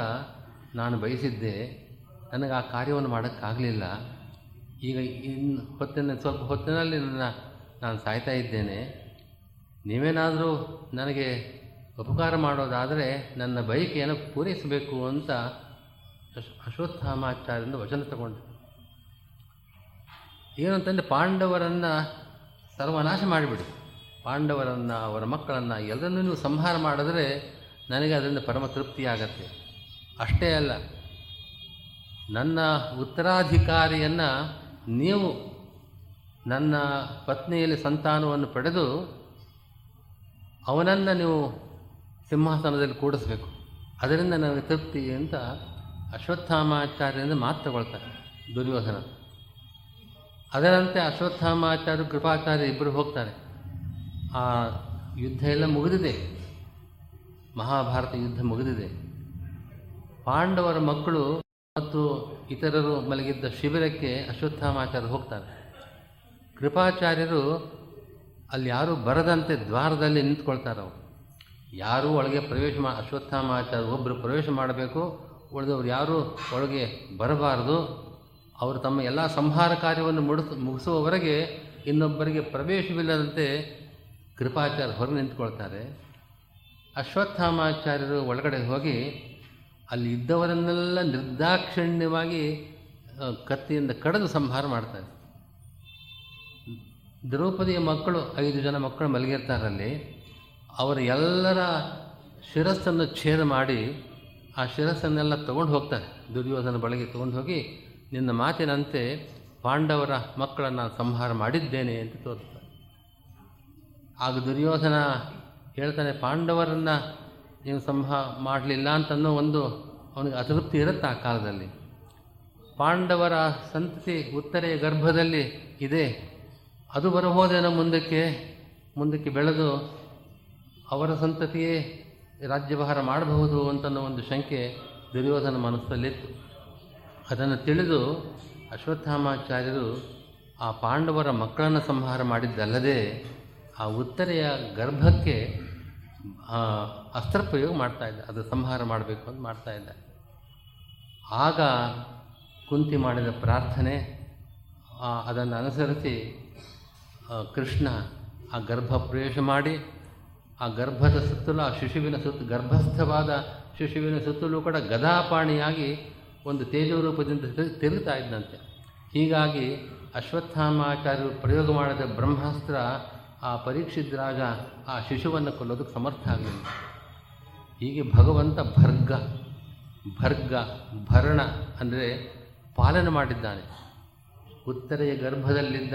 ನಾನು ಬಯಸಿದ್ದೆ. ನನಗೆ ಆ ಕಾರ್ಯವನ್ನು ಮಾಡೋಕ್ಕಾಗಲಿಲ್ಲ. ಈಗ ಇನ್ನು ಹೊತ್ತಿನ, ಸ್ವಲ್ಪ ಹೊತ್ತಿನಲ್ಲಿ ನನ್ನ, ನಾನು ಸಾಯ್ತಾ ಇದ್ದೇನೆ. ನೀವೇನಾದರೂ ನನಗೆ ಉಪಕಾರ ಮಾಡೋದಾದರೆ ನನ್ನ ಬಯಕೆಯನ್ನು ಪೂರೈಸಬೇಕು ಅಂತ ಅಶ್, ಅಶ್ವತ್ಥಾಮಾಚಾರ್ಯರಿಂದ ವಚನ ತಗೊಂಡು ಏನಂತಂದರೆ ಪಾಂಡವರನ್ನು ಸರ್ವನಾಶ ಮಾಡಿಬಿಡಿ. ಪಾಂಡವರನ್ನು, ಅವರ ಮಕ್ಕಳನ್ನು ಎಲ್ಲರನ್ನೂ ನೀವು ಸಂಹಾರ ಮಾಡಿದ್ರೆ ನನಗೆ ಅದರಿಂದ ಪರಮ ತೃಪ್ತಿಯಾಗತ್ತೆ ಅಷ್ಟೇ ಅಲ್ಲ, ನನ್ನ ಉತ್ತರಾಧಿಕಾರಿಯನ್ನು ನೀವು ನನ್ನ ಪತ್ನಿಯಲ್ಲಿ ಸಂತಾನವನ್ನು ಪಡೆದು ಅವನನ್ನು ನೀವು ಸಿಂಹಾಸನದಲ್ಲಿ ಕೂಡಿಸ್ಬೇಕು. ಅದರಿಂದ ನನಗೆ ತೃಪ್ತಿ ಅಂತ ಅಶ್ವತ್ಥಾಮಾಚಾರ್ಯರಿಂದ ಮಾತು ತಗೊಳ್ತಾರೆ ದುರ್ಯೋಧನ. ಅದರಂತೆ ಅಶ್ವತ್ಥಾಮಾಚಾರ್ಯ, ಕೃಪಾಚಾರ್ಯ ಇಬ್ಬರು ಹೋಗ್ತಾರೆ. ಆ ಯುದ್ಧ ಎಲ್ಲ ಮುಗಿದಿದೆ. ಮಹಾಭಾರತ ಯುದ್ಧ ಮುಗಿದಿದೆ. ಪಾಂಡವರ ಮಕ್ಕಳು ಮತ್ತು ಇತರರು ಮಲಗಿದ್ದ ಶಿಬಿರಕ್ಕೆ ಅಶ್ವತ್ಥಾಮಾಚಾರ್ಯರು ಹೋಗ್ತಾರೆ. ಕೃಪಾಚಾರ್ಯರು ಅಲ್ಲಿ ಯಾರೂ ಬರದಂತೆ ದ್ವಾರದಲ್ಲಿ ನಿಂತ್ಕೊಳ್ತಾರೆ ಅವರು ಯಾರೂ ಒಳಗೆ ಪ್ರವೇಶ ಮಾ ಅಶ್ವತ್ಥಾಮಾಚಾರ ಒಬ್ಬರು ಪ್ರವೇಶ ಮಾಡಬೇಕು, ಉಳಿದವರು ಯಾರೂ ಒಳಗೆ ಬರಬಾರದು. ಅವರು ತಮ್ಮ ಎಲ್ಲ ಸಂಹಾರ ಕಾರ್ಯವನ್ನು ಮುಡಿಸ್, ಮುಗಿಸುವವರೆಗೆ ಇನ್ನೊಬ್ಬರಿಗೆ ಪ್ರವೇಶವಿಲ್ಲದಂತೆ ಕೃಪಾಚಾರ್ಯ ಹೊರಗೆ ನಿಂತ್ಕೊಳ್ತಾರೆ. ಅಶ್ವತ್ಥಾಮಾಚಾರ್ಯರು ಒಳಗಡೆ ಹೋಗಿ ಅಲ್ಲಿ ಇದ್ದವರನ್ನೆಲ್ಲ ನಿರ್ದಾಕ್ಷಿಣ್ಯವಾಗಿ ಕತ್ತಿಯಿಂದ ಕಡಿದು ಸಂಹಾರ ಮಾಡ್ತಾರೆ. ದ್ರೌಪದಿಯ ಮಕ್ಕಳು, ಐದು ಜನ ಮಕ್ಕಳು ಮಲಗಿರ್ತಾರಲ್ಲಿ. ಅವರ ಎಲ್ಲರ ಶಿರಸ್ಸನ್ನು ಛೇದ ಮಾಡಿ ಆ ಶಿರಸ್ಸನ್ನೆಲ್ಲ ತಗೊಂಡು ಹೋಗ್ತಾರೆ. ದುರ್ಯೋಧನ ಬಳಿಗೆ ತೊಗೊಂಡು ಹೋಗಿ, ನಿನ್ನ ಮಾತಿನಂತೆ ಪಾಂಡವರ ಮಕ್ಕಳನ್ನು ಸಂಹಾರ ಮಾಡಿದ್ದೇನೆ ಅಂತ ತೋರಿಸ್ತಾರೆ. ಆಗ ದುರ್ಯೋಧನ ಹೇಳ್ತಾನೆ, ಪಾಂಡವರನ್ನು ನೀವು ಸಂಹಾರ ಮಾಡಲಿಲ್ಲ ಅಂತನೋ ಒಂದು ಅವನಿಗೆ ಅತೃಪ್ತಿ ಇರುತ್ತೆ ಆ ಕಾಲದಲ್ಲಿ. ಪಾಂಡವರ ಸಂತತಿ ಉತ್ತರೆಯ ಗರ್ಭದಲ್ಲಿ ಇದೆ. ಅದು ಬರಬಹುದೇನೋ ಮುಂದಕ್ಕೆ ಮುಂದಕ್ಕೆ ಬೆಳೆದು ಅವರ ಸಂತತಿಯೇ ರಾಜ್ಯಭಾರ ಮಾಡಬಹುದು ಅಂತನ್ನೋ ಒಂದು ಶಂಕೆ ದುರ್ಯೋಧನ ಮನಸ್ಸಲ್ಲಿತ್ತು. ಅದನ್ನು ತಿಳಿದು ಅಶ್ವತ್ಥಾಮಾಚಾರ್ಯರು ಆ ಪಾಂಡವರ ಮಕ್ಕಳನ್ನು ಸಂಹಾರ ಮಾಡಿದ್ದಲ್ಲದೆ ಆ ಉತ್ತರೆಯ ಗರ್ಭಕ್ಕೆ ಅಸ್ತ್ರ ಪ್ರಯೋಗ ಮಾಡ್ತಾ ಇದ್ದ, ಅದು ಸಂಹಾರ ಮಾಡಬೇಕು ಅಂತ ಮಾಡ್ತಾ ಇದ್ದ. ಆಗ ಕುಂತಿ ಮಾಡಿದ ಪ್ರಾರ್ಥನೆ ಅದನ್ನು ಅನುಸರಿಸಿ ಕೃಷ್ಣ ಆ ಗರ್ಭ ಪ್ರವೇಶ ಮಾಡಿ ಆ ಗರ್ಭದ ಸುತ್ತಲೂ, ಆ ಶಿಶುವಿನ ಸುತ್ತ, ಗರ್ಭಸ್ಥವಾದ ಶಿಶುವಿನ ಸುತ್ತಲೂ ಕೂಡ ಗದಾಪಾಣಿಯಾಗಿ ಒಂದು ತೇಜರೂಪದಿಂದ ತಿರು- ತಿರುಗ್ತಾ ಇದ್ದಂತೆ. ಹೀಗಾಗಿ ಅಶ್ವತ್ಥಾಮಾಚಾರ್ಯರು ಪ್ರಯೋಗ ಮಾಡಿದ ಬ್ರಹ್ಮಾಸ್ತ್ರ ಆ ಪರೀಕ್ಷಿದ್ರಾಗ ಆ ಶಿಶುವನ್ನು ಕೊಲ್ಲೋದಕ್ಕೆ ಸಮರ್ಥ ಆಗಲಿಲ್ಲ. ಹೀಗೆ ಭಗವಂತ ಭರ್ಗ ಭರ್ಗ, ಭರಣ ಅಂದರೆ ಪಾಲನೆ ಮಾಡಿದ್ದಾನೆ. ಉತ್ತರೆಯ ಗರ್ಭದಲ್ಲಿದ್ದ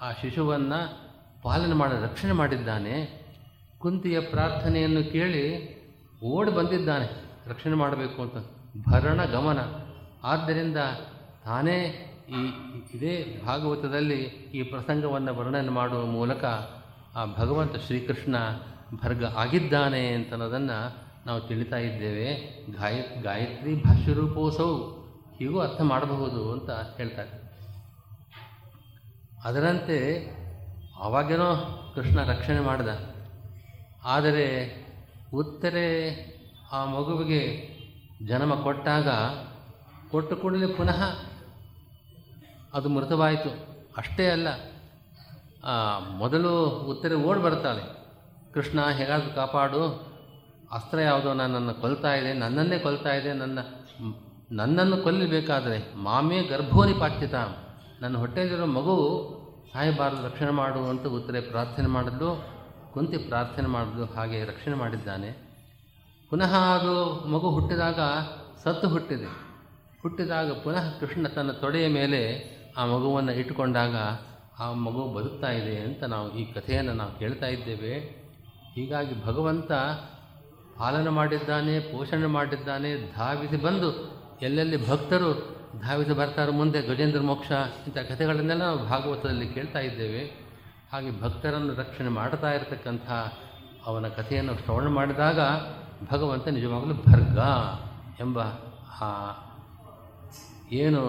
ಆ ಶಿಶುವನ್ನು ಪಾಲನೆ ಮಾಡಿ, ರಕ್ಷಣೆ ಮಾಡಿದ್ದಾನೆ. ಕುಂತಿಯ ಪ್ರಾರ್ಥನೆಯನ್ನು ಕೇಳಿ ಓಡಿ ಬಂದಿದ್ದಾನೆ. ರಕ್ಷಣೆ ಮಾಡಬೇಕು ಅಂತ. ಭರಣ ಗಮನ. ಆದ್ದರಿಂದ ತಾನೇ ಈ ಇದೇ ಭಾಗವತದಲ್ಲಿ ಈ ಪ್ರಸಂಗವನ್ನು ವರ್ಣನೆ ಮಾಡುವ ಮೂಲಕ ಆ ಭಗವಂತ ಶ್ರೀಕೃಷ್ಣ ಭರ್ಗ ಆಗಿದ್ದಾನೆ ಅಂತನ್ನೋದನ್ನು ನಾವು ತಿಳಿತಾ ಇದ್ದೇವೆ. ಗಾಯ, ಗಾಯತ್ರಿ ಭಾಷ್ಯರೂಪೋತ್ಸವ ಹೀಗೂ ಅರ್ಥ ಮಾಡಬಹುದು ಅಂತ ಹೇಳ್ತಾರೆ. ಅದರಂತೆ ಅವಾಗೇನೋ ಕೃಷ್ಣ ರಕ್ಷಣೆ ಮಾಡಿದ. ಆದರೆ ಉತ್ತರೆ ಆ ಮಗುವಿಗೆ ಜನ್ಮ ಕೊಟ್ಟಾಗ ಕೊಟ್ಟು ಕೂಡಲೇ ಪುನಃ ಅದು ಮೃತವಾಯಿತು. ಅಷ್ಟೇ ಅಲ್ಲ ಮೊದಲು ಉತ್ತರೆ ಓಡಿ ಬರ್ತಾಳೆ. ಕೃಷ್ಣ, ಹೇಗಾದರೂ ಕಾಪಾಡು. ಅಸ್ತ್ರ ಯಾವುದೋ ನನ್ನನ್ನು ಕೊಲ್ತಾ ಇದೆ, ನನ್ನನ್ನೇ ಕೊಲ್ತಾ ಇದೆ, ನನ್ನ, ನನ್ನನ್ನು ಕೊಲ್ಲಬೇಕಾದರೆ ಮಾಮೇ ಗರ್ಭೋನಿ ಪಾಠ್ಯತ ನನ್ನ ಹೊಟ್ಟೆಯಲ್ಲಿರೋ ಮಗು ಸಾಯಬಾರದು, ರಕ್ಷಣೆ ಮಾಡು ಅಂತ ಉತ್ತರೆ ಪ್ರಾರ್ಥನೆ ಮಾಡಿದ್ಲು. ಕುಂತಿ ಪ್ರಾರ್ಥನೆ ಮಾಡಲು ಹಾಗೆ ರಕ್ಷಣೆ ಮಾಡಿದ್ದಾನೆ. ಪುನಃ ಅದು ಮಗು ಹುಟ್ಟಿದಾಗ ಸತ್ತು ಹುಟ್ಟಿದೆ. ಹುಟ್ಟಿದಾಗ ಪುನಃ ಕೃಷ್ಣ ತನ್ನ ತೊಡೆಯ ಮೇಲೆ ಆ ಮಗುವನ್ನು ಇಟ್ಟುಕೊಂಡಾಗ ಆ ಮಗು ಬದುಕ್ತಾ ಇದೆ ಅಂತ ನಾವು ಈ ಕಥೆಯನ್ನು ನಾವು ಕೇಳ್ತಾ ಇದ್ದೇವೆ. ಹೀಗಾಗಿ ಭಗವಂತ ಪಾಲನೆ ಮಾಡಿದ್ದಾನೆ, ಪೋಷಣೆ ಮಾಡಿದ್ದಾನೆ, ಧಾವಿಸಿ ಬಂದು ಎಲ್ಲೆಲ್ಲಿ ಭಕ್ತರು ಧಾವಿಸಿ ಬರ್ತಾರೋ ಮುಂದೆ ಗಜೇಂದ್ರ ಮೋಕ್ಷ ಇಂಥ ಕಥೆಗಳನ್ನೆಲ್ಲ ನಾವು ಭಾಗವತದಲ್ಲಿ ಕೇಳ್ತಾ ಇದ್ದೇವೆ. ಹಾಗೆ ಭಕ್ತರನ್ನು ರಕ್ಷಣೆ ಮಾಡ್ತಾ ಇರತಕ್ಕಂಥ ಅವನ ಕಥೆಯನ್ನು ಶ್ರವಣ ಮಾಡಿದಾಗ ಭಗವಂತ ನಿಜವಾಗಲೂ ಭರ್ಗ ಎಂಬ ಆ ಏನು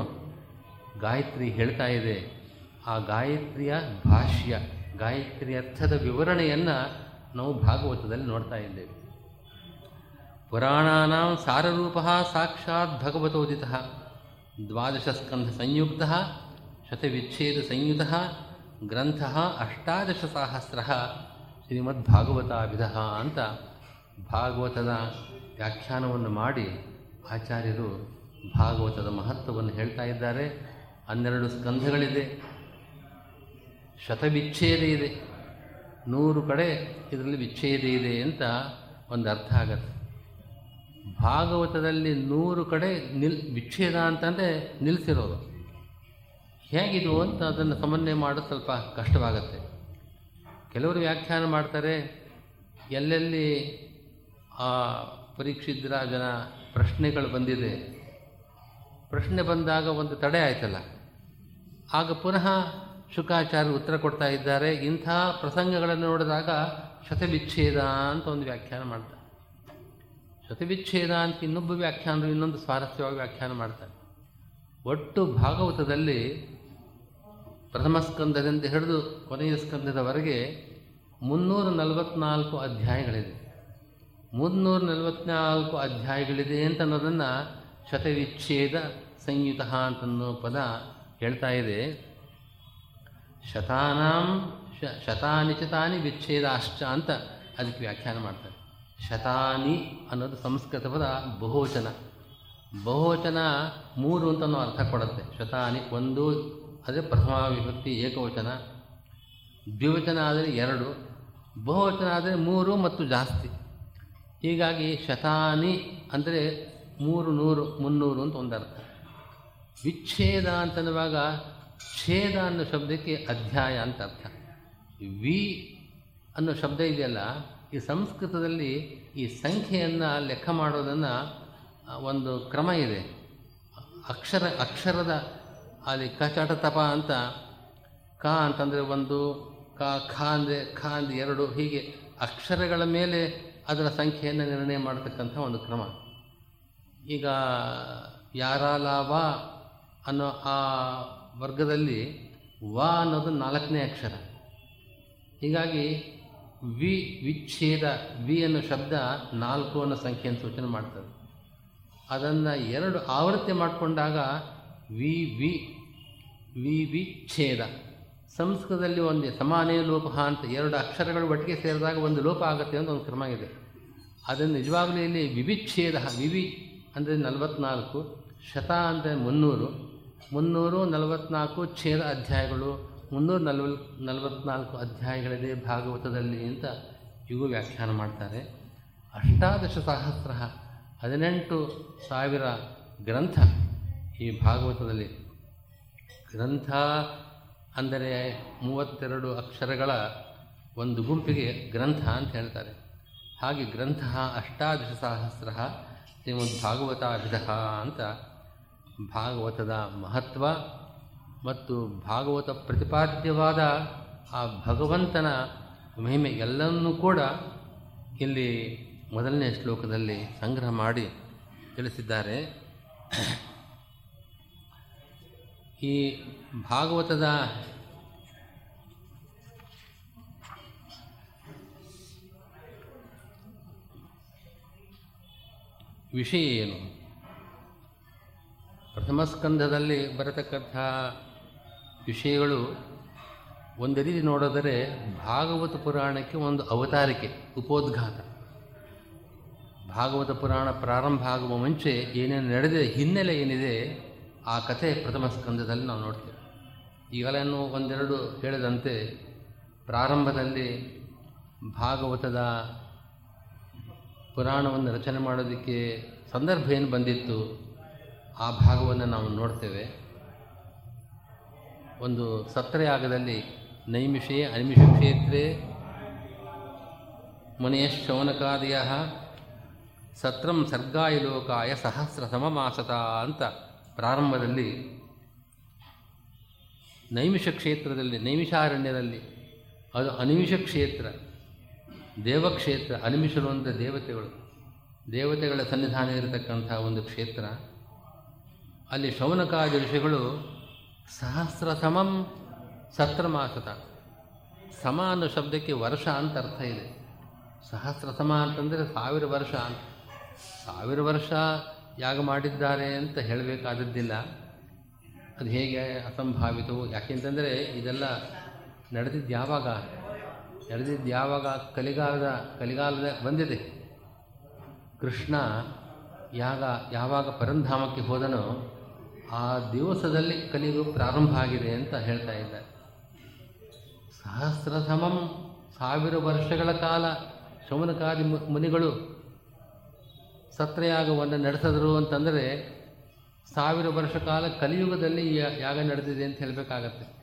ಗಾಯತ್ರಿ ಹೇಳ್ತಾ ಇದೆ. ಆ ಗಾಯತ್ರಿಯ ಭಾಷ್ಯ, ಗಾಯತ್ರಿ ಅರ್ಥದ ವಿವರಣೆಯನ್ನು ನಾವು ಭಾಗವತದಲ್ಲಿ ನೋಡ್ತಾ ಇದ್ದೇವೆ. ಪುರಾಣಾಂ ಸಾರರೂಪ ಸಾಕ್ಷಾತ್ ಭಗವತೋದಿತ ದ್ವಾದಶಸ್ಕಂಧ ಸಂಯುಕ್ತ, ಶತವಿಚ್ಛೇದ ಸಂಯುತ ಗ್ರಂಥ ಅಷ್ಟಾದಶ ಸಹಸ್ರ ಶ್ರೀಮದ್ಭಾಗವತಾಭಿಧ ಅಂತ ಭಾಗವತದ ವ್ಯಾಖ್ಯಾನವನ್ನು ಮಾಡಿ ಆಚಾರ್ಯರು ಭಾಗವತದ ಮಹತ್ವವನ್ನು ಹೇಳ್ತಾ ಇದ್ದಾರೆ. ಹನ್ನೆರಡು ಸ್ಕಂಧಗಳಿದೆ. ಶತವಿಚ್ಛೇದ ಇದೆ. ನೂರು ಕಡೆ ಇದರಲ್ಲಿ ವಿಚ್ಛೇದ ಇದೆ ಅಂತ ಒಂದು ಅರ್ಥ ಆಗತ್ತೆ. ಭಾಗವತದಲ್ಲಿ ನೂರು ಕಡೆ ನಿಲ್ ವಿಚ್ಛೇದ ಅಂತಂದರೆ ನಿಲ್ಲಿಸಿರೋದು ಹೇಗಿದು ಅಂತ ಅದನ್ನು ಸಮನ್ವಯ ಮಾಡೋದು ಸ್ವಲ್ಪ ಕಷ್ಟವಾಗುತ್ತೆ. ಕೆಲವರು ವ್ಯಾಖ್ಯಾನ ಮಾಡ್ತಾರೆ, ಎಲ್ಲೆಲ್ಲಿ ಆ ಪರೀಕ್ಷಿದ್ರಾಜನ ಪ್ರಶ್ನೆಗಳು ಬಂದಿದೆ. ಪ್ರಶ್ನೆ ಬಂದಾಗ ಒಂದು ತಡೆ ಆಯ್ತಲ್ಲ. ಆಗ ಪುನಃ ಶುಕಾಚಾರ್ಯ ಉತ್ತರ ಕೊಡ್ತಾ ಇದ್ದಾರೆ, ಇಂಥ ಪ್ರಸಂಗಗಳನ್ನು ನೋಡಿದಾಗ ಶತವಿಚ್ಛೇದ ಅಂತ ಒಂದು ವ್ಯಾಖ್ಯಾನ ಮಾಡ್ತಾರೆ. ಶತವಿಚ್ಛೇದ ಅಂತ ಇನ್ನೊಬ್ಬ ವ್ಯಾಖ್ಯಾನರು ಇನ್ನೊಂದು ಸ್ವಾರಸ್ಯವಾಗಿ ವ್ಯಾಖ್ಯಾನ ಮಾಡ್ತಾರೆ. ಒಟ್ಟು ಭಾಗವತದಲ್ಲಿ ಪ್ರಥಮ ಸ್ಕಂದದಿಂದ ಹಿಡಿದು ಕೊನೆಯ ಸ್ಕಂದದವರೆಗೆ ಮುನ್ನೂರ ನಲವತ್ನಾಲ್ಕು ಅಧ್ಯಾಯಗಳಿದೆ. ಮುನ್ನೂರ ನಲವತ್ನಾಲ್ಕು ಅಧ್ಯಾಯಗಳಿದೆ ಅಂತ ಅನ್ನೋದನ್ನು ಶತವಿಚ್ಛೇದ ಸಂಯುತ ಅಂತನ್ನೋ ಪದ ಹೇಳ್ತಾ ಇದೆ. ಶತಾನಾಂ ಶ ಶತಾನಿ ಶತಾನಿ ವಿಚ್ಛೇದಾಶ್ಚ ಅಂತ ಅದಕ್ಕೆ ವ್ಯಾಖ್ಯಾನ ಮಾಡ್ತಾರೆ. ಶತಾನಿ ಅನ್ನೋದು ಸಂಸ್ಕೃತ ಪದ ಬಹುವಚನ. ಬಹುವಚನ ಮೂರು ಅಂತ ಅರ್ಥ ಕೊಡುತ್ತೆ. ಶತಾನಿ ಒಂದು ಅದೇ ಪ್ರಥಮ ವಿಭಕ್ತಿ ಏಕವಚನ. ದ್ವಿವಚನ ಆದರೆ ಎರಡು, ಬಹುವಚನ ಆದರೆ ಮೂರು ಮತ್ತು ಜಾಸ್ತಿ. ಹೀಗಾಗಿ ಶತಾನಿ ಅಂದರೆ ಮೂರು ನೂರು, ಮುನ್ನೂರು ಅಂತ ಒಂದರ್ಥ. ವಿಚ್ಛೇದ ಅಂತನ್ನುವಾಗ ಛೇದ ಅನ್ನೋ ಶಬ್ದಕ್ಕೆ ಅಧ್ಯಾಯ ಅಂತ ಅರ್ಥ. ವಿ ಅನ್ನೋ ಶಬ್ದ ಇದೆಯಲ್ಲ, ಈ ಸಂಸ್ಕೃತದಲ್ಲಿ ಈ ಸಂಖ್ಯೆಯನ್ನು ಲೆಕ್ಕ ಮಾಡೋದನ್ನು ಒಂದು ಕ್ರಮ ಇದೆ. ಅಕ್ಷರ, ಅಕ್ಷರದ ಅಲ್ಲಿ ಕಚಟ ತಪ ಅಂತ, ಕ ಅಂತಂದರೆ ಒಂದು, ಕ, ಖ ಅಂದರೆ ಖ ಅಂದರೆ ಎರಡು, ಹೀಗೆ ಅಕ್ಷರಗಳ ಮೇಲೆ ಅದರ ಸಂಖ್ಯೆಯನ್ನು ನಿರ್ಣಯ ಮಾಡತಕ್ಕಂಥ ಒಂದು ಕ್ರಮ. ಈಗ ಯಾರ ಲಾಭ ಅನ್ನೋ ಆ ವರ್ಗದಲ್ಲಿ ವ ಅನ್ನೋದು ನಾಲ್ಕನೇ ಅಕ್ಷರ. ಹೀಗಾಗಿ ವಿ, ವಿಚ್ಛೇದ, ವಿ ಅನ್ನೋ ಶಬ್ದ ನಾಲ್ಕು ಅನ್ನೋ ಸಂಖ್ಯೆಯನ್ನು ಸೂಚನೆ ಮಾಡ್ತದೆ. ಅದನ್ನು ಎರಡು ಆವೃತ್ತಿ ಮಾಡಿಕೊಂಡಾಗ ವಿ ವಿ ವಿ ವಿ ಛೇದ. ಸಂಸ್ಕೃತದಲ್ಲಿ ಒಂದು, ಸಮಾನೇ ಲೋಪ ಅಂತ ಎರಡು ಅಕ್ಷರಗಳು ಒಟ್ಟಿಗೆ ಸೇರಿದಾಗ ಒಂದು ಲೋಪ ಆಗುತ್ತೆ ಅಂತ ಒಂದು ಕ್ರಮ ಇದೆ. ಅದನ್ನು ನಿಜವಾಗಲೂ ಇಲ್ಲಿ ವಿವಿಚ್ಛೇದ ವಿವಿ ಅಂದರೆ ನಲವತ್ನಾಲ್ಕು, ಶತ ಅಂದರೆ ಮುನ್ನೂರು ಮುನ್ನೂರು ನಲವತ್ನಾಲ್ಕು ಛೇದ ಅಧ್ಯಾಯಗಳು, ಮುನ್ನೂರ ನಲವಲ್, ನಲವತ್ನಾಲ್ಕು ಅಧ್ಯಾಯಗಳಿದೆ ಭಾಗವತದಲ್ಲಿ ಅಂತ ಇವು ವ್ಯಾಖ್ಯಾನ ಮಾಡ್ತಾರೆ. ಅಷ್ಟಾದಶ ಸಹಸ್ರ ಹದಿನೆಂಟು ಸಾವಿರ ಗ್ರಂಥ. ಈ ಭಾಗವತದಲ್ಲಿ ಗ್ರಂಥ ಅಂದರೆ ಮೂವತ್ತೆರಡು ಅಕ್ಷರಗಳ ಒಂದು ಗುಂಪಿಗೆ ಗ್ರಂಥ ಅಂತ ಹೇಳ್ತಾರೆ. ಹಾಗೆ ಗ್ರಂಥ ಅಷ್ಟಾದಶ ಸಹಸ್ರ ಶ್ರೀಮದ್ ಭಾಗವತಾಭಿಧ ಅಂತ ಭಾಗವತದ ಮಹತ್ವ ಮತ್ತು ಭಾಗವತ ಪ್ರತಿಪಾದ್ಯವಾದ ಆ ಭಗವಂತನ ಮಹಿಮೆ ಎಲ್ಲವನ್ನೂ ಕೂಡ ಇಲ್ಲಿ ಮೊದಲನೇ ಶ್ಲೋಕದಲ್ಲಿ ಸಂಗ್ರಹ ಮಾಡಿ ತಿಳಿಸಿದ್ದಾರೆ. ಈ ಭಾಗವತದ ವಿಷಯ ಏನು? ಪ್ರಥಮ ಸ್ಕಂಧದಲ್ಲಿ ಬರತಕ್ಕಂಥ ವಿಷಯಗಳು ಒಂದು ರೀತಿ ನೋಡಿದರೆ ಭಾಗವತ ಪುರಾಣಕ್ಕೆ ಒಂದು ಅವತಾರಿಕೆ, ಉಪೋದ್ಘಾತ. ಭಾಗವತ ಪುರಾಣ ಪ್ರಾರಂಭ ಆಗುವ ಮುಂಚೆ ಏನೇನು ನಡೆದಿದೆ, ಹಿನ್ನೆಲೆ ಏನಿದೆ ಆ ಕಥೆ ಪ್ರಥಮ ಸ್ಕಂದದಲ್ಲಿ ನಾವು ನೋಡ್ತೇವೆ. ಈಗಲೇನು ಒಂದೆರಡು ಹೇಳಿದಂತೆ ಪ್ರಾರಂಭದಲ್ಲಿ ಭಾಗವತದ ಪುರಾಣವನ್ನು ರಚನೆ ಮಾಡೋದಕ್ಕೆ ಸಂದರ್ಭ ಏನು ಬಂದಿತ್ತು, ಆ ಭಾಗವನ್ನು ನಾವು ನೋಡ್ತೇವೆ. ಒಂದು ಸತ್ರಯಾಗದಲ್ಲಿ ನೈಮಿಷೇ ಅನಿಮಿಷ ಕ್ಷೇತ್ರೇ ಮುನೇಶೌನಕಾದಯ ಸತ್ರಂ ಸರ್ಗಾಯ ಲೋಕಾಯ ಸಹಸ್ರ ಸಮಮಾಸತ ಅಂತ ಪ್ರಾರಂಭದಲ್ಲಿ ನೈಮಿಷ ಕ್ಷೇತ್ರದಲ್ಲಿ, ನೈಮಿಷಾರಣ್ಯದಲ್ಲಿ, ಅದು ಅನಿಮಿಷ ಕ್ಷೇತ್ರ, ದೇವಕ್ಷೇತ್ರ ಅನಿಮಿಷರು ಅಂದರೆ ದೇವತೆಗಳು, ದೇವತೆಗಳ ಸನ್ನಿಧಾನ ಇರತಕ್ಕಂಥ ಒಂದು ಕ್ಷೇತ್ರ. ಅಲ್ಲಿ ಶೌನಕಾದಿ ಋಷಿಗಳು ಸಹಸ್ರ ಸಮಂ ಸತ್ರಮಾಸತ ಸಮ ಅನ್ನೋ ಶಬ್ದಕ್ಕೆ ವರ್ಷ ಅಂತ ಅರ್ಥ ಇದೆ. ಸಹಸ್ರ ಸಮ ಅಂತಂದರೆ ಸಾವಿರ ವರ್ಷ ಅಂತ. ಸಾವಿರ ವರ್ಷ ಯಾಗ ಮಾಡಿದ್ದಾರೆ ಅಂತ ಹೇಳಬೇಕಾದದ್ದಿಲ್ಲ. ಅದು ಹೇಗೆ ಅಸಂಭಾವಿತವು ಯಾಕೆಂತಂದರೆ ಇದೆಲ್ಲ ನಡೆದಿದ್ದು ಯಾವಾಗ? ನಡೆದಿದ್ದು ಯಾವಾಗ? ಕಲಿಗಾಲದ ಕಲಿಗಾಲದ ಬಂದಿದೆ. ಕೃಷ್ಣ ಯಾಗ ಯಾವಾಗ ಪರಂಧಾಮಕ್ಕೆ ಹೋದನೋ ಆ ದಿವಸದಲ್ಲಿ ಕಲಿಯು ಪ್ರಾರಂಭ ಆಗಿದೆ ಅಂತ ಹೇಳ್ತಾ ಇದ್ದಾರೆ. ಸಹಸ್ರಸಮಂ ಸಾವಿರ ವರ್ಷಗಳ ಕಾಲ ಶೌನಕಾದಿ ಮು- ಮುನಿಗಳು ಸತ್ರಯಾಗವನ್ನು ನಡೆಸಿದ್ರು ಅಂತಂದರೆ ಸಾವಿರ ವರ್ಷ ಕಾಲ ಕಲಿಯುಗದಲ್ಲಿ ಯಾಗ ನಡೆದಿದೆ ಅಂತ ಹೇಳಬೇಕಾಗತ್ತೆ.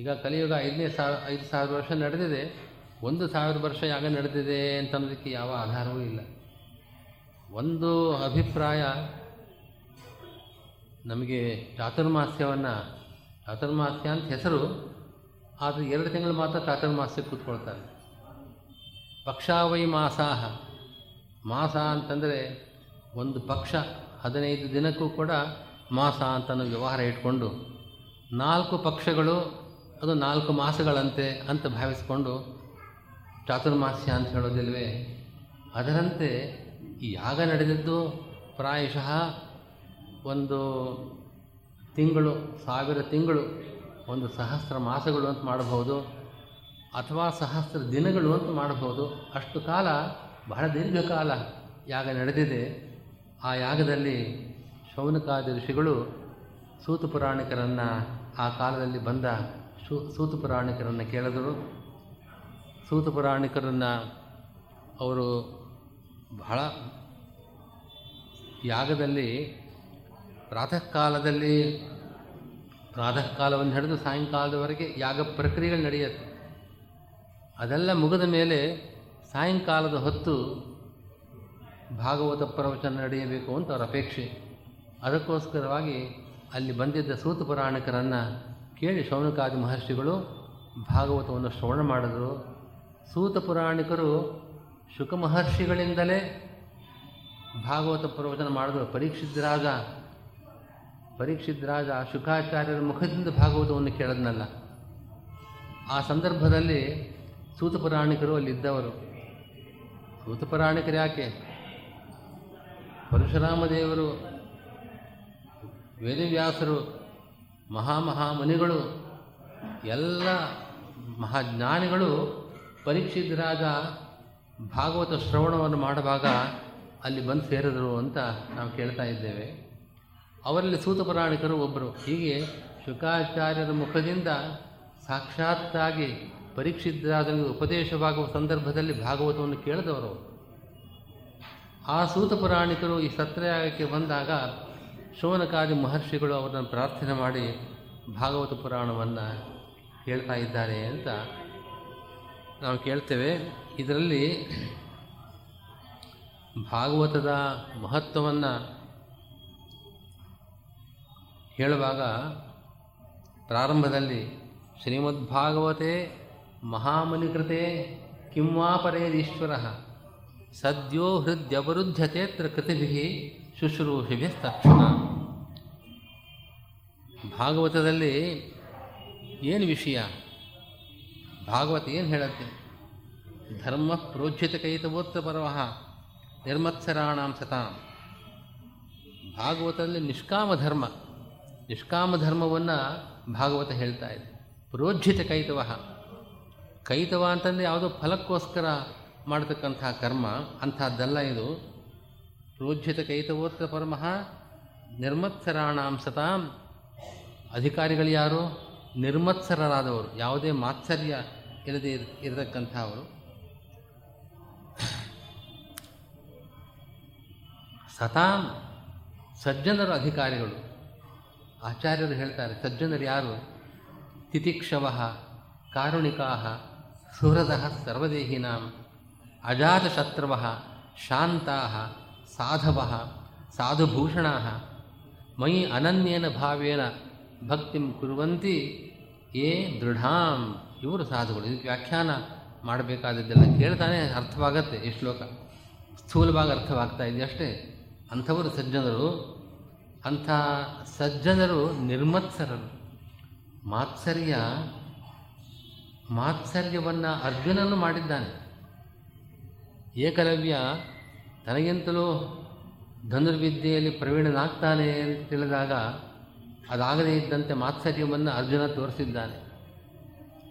ಈಗ ಕಲಿಯುಗ ಐದನೇ ಸಾವಿರ ಐದು ಸಾವಿರ ವರ್ಷ ನಡೆದಿದೆ. ಒಂದು ಸಾವಿರ ವರ್ಷ ಯಾಗ ನಡೆದಿದೆ ಅಂತ ಅನ್ನೋದಕ್ಕೆ ಯಾವ ಆಧಾರವೂ ಇಲ್ಲ. ಒಂದು ಅಭಿಪ್ರಾಯ ನಮಗೆ ಚಾತುರ್ಮಾಸ್ಯವನ್ನು, ಚಾತುರ್ಮಾಸ್ಯ ಅಂತ ಹೆಸರು, ಆದರೆ ಎರಡು ತಿಂಗಳು ಮಾತ್ರ ಚಾತುರ್ಮಾಸ್ಯ ಕೂತ್ಕೊಳ್ತಾರೆ. ಪಕ್ಷಾವೈ ಮಾಸಾಹ ಮಾಸ ಅಂತಂದರೆ ಒಂದು ಪಕ್ಷ ಹದಿನೈದು ದಿನಕ್ಕೂ ಕೂಡ ಮಾಸ ಅಂತ ವ್ಯವಹಾರ ಇಟ್ಕೊಂಡು ನಾಲ್ಕು ಪಕ್ಷಗಳು ಅದು ನಾಲ್ಕು ಮಾಸಗಳಂತೆ ಅಂತ ಭಾವಿಸಿಕೊಂಡು ಚಾತುರ್ಮಾಸ್ಯ ಅಂತ ಹೇಳೋದಿಲ್ವೇ? ಅದರಂತೆ ಈ ಯಾಗ ನಡೆದಿದ್ದು ಪ್ರಾಯಶಃ ಒಂದು ತಿಂಗಳು, ಸಾವಿರ ತಿಂಗಳು, ಒಂದು ಸಹಸ್ರ ಮಾಸಗಳು ಅಂತ ಮಾಡಬಹುದು ಅಥವಾ ಸಹಸ್ರ ದಿನಗಳು ಅಂತ ಮಾಡಬಹುದು. ಅಷ್ಟು ಕಾಲ ಬಹಳ ದೀರ್ಘಕಾಲ ಯಾಗ ನಡೆದಿದೆ. ಆ ಯಾಗದಲ್ಲಿ ಶೌನಕಾದಿ ಋಷಿಗಳು ಸೂತ ಪುರಾಣಿಕರನ್ನು ಆ ಕಾಲದಲ್ಲಿ ಬಂದ ಶೂ, ಸೂತ ಪುರಾಣಿಕರನ್ನು ಕೇಳಿದರು. ಸೂತ ಪುರಾಣಿಕರನ್ನು ಅವರು ಬಹಳ ಯಾಗದಲ್ಲಿ ಪ್ರಾತಃ ಕಾಲದಲ್ಲಿ ಪ್ರಾತಃ ಕಾಲವನ್ನು ಹಿಡಿದು ಸಾಯಂಕಾಲದವರೆಗೆ ಯಾಗ ಪ್ರಕ್ರಿಯೆಗಳು ನಡೆಯುತ್ತೆ. ಅದೆಲ್ಲ ಮುಗಿದ ಮೇಲೆ ಸಾಯಂಕಾಲದ ಹೊತ್ತು ಭಾಗವತ ಪ್ರವಚನ ನಡೆಯಬೇಕು ಅಂತ ಅವರ ಅಪೇಕ್ಷೆ. ಅದಕ್ಕೋಸ್ಕರವಾಗಿ ಅಲ್ಲಿ ಬಂದಿದ್ದ ಸೂತ ಪುರಾಣಿಕರನ್ನು ಕೇಳಿ ಶೌನಕಾದಿ ಮಹರ್ಷಿಗಳು ಭಾಗವತವನ್ನು ಶ್ರವಣ ಮಾಡಿದರು. ಸೂತ ಪುರಾಣಿಕರು ಶುಕ ಮಹರ್ಷಿಗಳಿಂದಲೇ ಭಾಗವತ ಪ್ರವಚನ ಮಾಡಿದ್ರು. ಪರೀಕ್ಷಿದ್ರಾಗ ರಾಜ ಪರೀಕ್ಷಿತ್ ರಾಜ ಶುಕಾಚಾರ್ಯರ ಮುಖದಿಂದ ಭಾಗವತವನ್ನು ಕೇಳದ್ನಲ್ಲ. ಆ ಸಂದರ್ಭದಲ್ಲಿ ಸೂತ ಪುರಾಣಿಕರು ಅಲ್ಲಿದ್ದವರು ಸೂತ ಪುರಾಣಿಕರು ಯಾಕೆ? ಪರಶುರಾಮ ದೇವರು ವೇದವ್ಯಾಸರು, ಮಹಾಮಹಾಮುನಿಗಳು, ಎಲ್ಲ ಮಹಾಜ್ಞಾನಿಗಳು ಪರೀಕ್ಷಿತರಾದ ಭಾಗವತ ಶ್ರವಣವನ್ನು ಮಾಡುವಾಗ ಅಲ್ಲಿ ಬಂದು ಸೇರಿದರು ಅಂತ ನಾವು ಕೇಳ್ತಾ ಇದ್ದೇವೆ. ಅವರಲ್ಲಿ ಸೂತಪುರಾಣಿಕರು ಒಬ್ಬರು ಹೀಗೆ ಶುಕಾಚಾರ್ಯರ ಮುಖದಿಂದ ಸಾಕ್ಷಾತ್ತಾಗಿ ಪರೀಕ್ಷಿತರಾಜನಿಗೆ ಉಪದೇಶವಾಗುವ ಸಂದರ್ಭದಲ್ಲಿ ಭಾಗವತವನ್ನು ಕೇಳಿದವರು. ಆ ಸೂತ ಪುರಾಣಿಕರು ಈ ಸತ್ರಯಾಗಕ್ಕೆ ಬಂದಾಗ ಶೋನಕಾದಿ ಮಹರ್ಷಿಗಳು ಅವರನ್ನು ಪ್ರಾರ್ಥನೆ ಮಾಡಿ ಭಾಗವತ ಪುರಾಣವನ್ನು ಹೇಳ್ತಾ ಇದ್ದಾರೆ ಅಂತ ನಾವು ಕೇಳ್ತೇವೆ. ಇದರಲ್ಲಿ ಭಾಗವತದ ಮಹತ್ವವನ್ನು ಹೇಳುವಾಗ ಪ್ರಾರಂಭದಲ್ಲಿ ಶ್ರೀಮದ್ಭಾಗವತೆ ಮಹಾಮುನಿಕೃತೆ ಕಿಂವಾಪರೇದೀಶ್ವರ ಸದ್ಯೋ ಹೃದಯವರುದ್ಧತೆತ್ರ ಕೃತಿಭಿ ಶುಶ್ರೂಷಿಭಿಸ್ತಕ್ಷಣ ಭಾಗವತದಲ್ಲಿ ಏನು ವಿಷಯ? ಭಾಗವತ ಏನು ಹೇಳುತ್ತೆ? ಧರ್ಮ ಪ್ರೋಜ್ಯತ ಕೈತವೋತ್ತ ಪರವ ನಿರ್ಮತ್ಸರಾಣಾಂ ಸತಾಂ. ಭಾಗವತದಲ್ಲಿ ನಿಷ್ಕಾಮ ಧರ್ಮ. ನಿಷ್ಕಾಮ ಧರ್ಮವನ್ನು ಭಾಗವತ ಹೇಳ್ತಾ ಇದೆ. ಪ್ರೋಜ್ಜಿತ ಕೈತವ. ಕೈತವ ಅಂತಂದರೆ ಯಾವುದೋ ಫಲಕ್ಕೋಸ್ಕರ ಮಾಡತಕ್ಕಂಥ ಕರ್ಮ, ಅಂಥದ್ದಲ್ಲ ಇದು. ಪ್ರೋಜ್ಜಿತ ಕೈತವೋತ್ರ ಪರಮಃ ನಿರ್ಮತ್ಸರಾಣಾಂ ಸತಾಂ. ಅಧಿಕಾರಿಗಳು ಯಾರು? ನಿರ್ಮತ್ಸರರಾದವರು. ಯಾವುದೇ ಮಾತ್ಸರ್ಯ ಇಲ್ಲದೇ ಇರ, ಇರತಕ್ಕಂಥವರು. ಸತಾಂ ಸಜ್ಜನರ ಅಧಿಕಾರಿಗಳು. ಆಚಾರ್ಯರು ಹೇಳ್ತಾರೆ, ಸಜ್ಜನರು ಯಾರು? ತಿತಿಕ್ಷವ, ಕಾರುಣಿಕಾ ಸುಹೃದ ಸರ್ವದೇಹಿನಾಂ ಅಜಾತಶತ್ರವ ಶಾಂತಾ ಸಾಧವ ಸಾಧುಭೂಷಣ ಮಯಿ ಅನನ್ಯನ ಭಾವೇನ ಭಕ್ತಿಂ ಕುರುವಂತಿ ಏ ದೃಢಾಂ. ಇವರು ಸಾಧುಗಳು. ಇದಕ್ಕೆ ವ್ಯಾಖ್ಯಾನ ಮಾಡಬೇಕಾದದ್ದೆಲ್ಲ ಕೇಳ್ತಾನೆ ಅರ್ಥವಾಗತ್ತೆ ಈ ಶ್ಲೋಕ. ಸ್ಥೂಲವಾಗಿ ಅರ್ಥವಾಗ್ತಾ ಇದೆಯಷ್ಟೇ ಅಂಥವರು ಸಜ್ಜನರು. ಅಂಥ ಸಜ್ಜನರು ನಿರ್ಮತ್ಸರರು. ಮಾತ್ಸರ್ಯ ಮಾತ್ಸರ್ಯವನ್ನು ಅರ್ಜುನನು ಮಾಡಿದ್ದಾನೆ. ಏಕಲವ್ಯ ತನಗಿಂತಲೂ ಧನುರ್ವಿದ್ಯೆಯಲ್ಲಿ ಪ್ರವೀಣನಾಗ್ತಾನೆ ಅಂತ ತಿಳಿದಾಗ ಅದಾಗದೇ ಇದ್ದಂತೆ ಮಾತ್ಸರ್ಯವನ್ನು ಅರ್ಜುನ ತೋರಿಸಿದ್ದಾನೆ.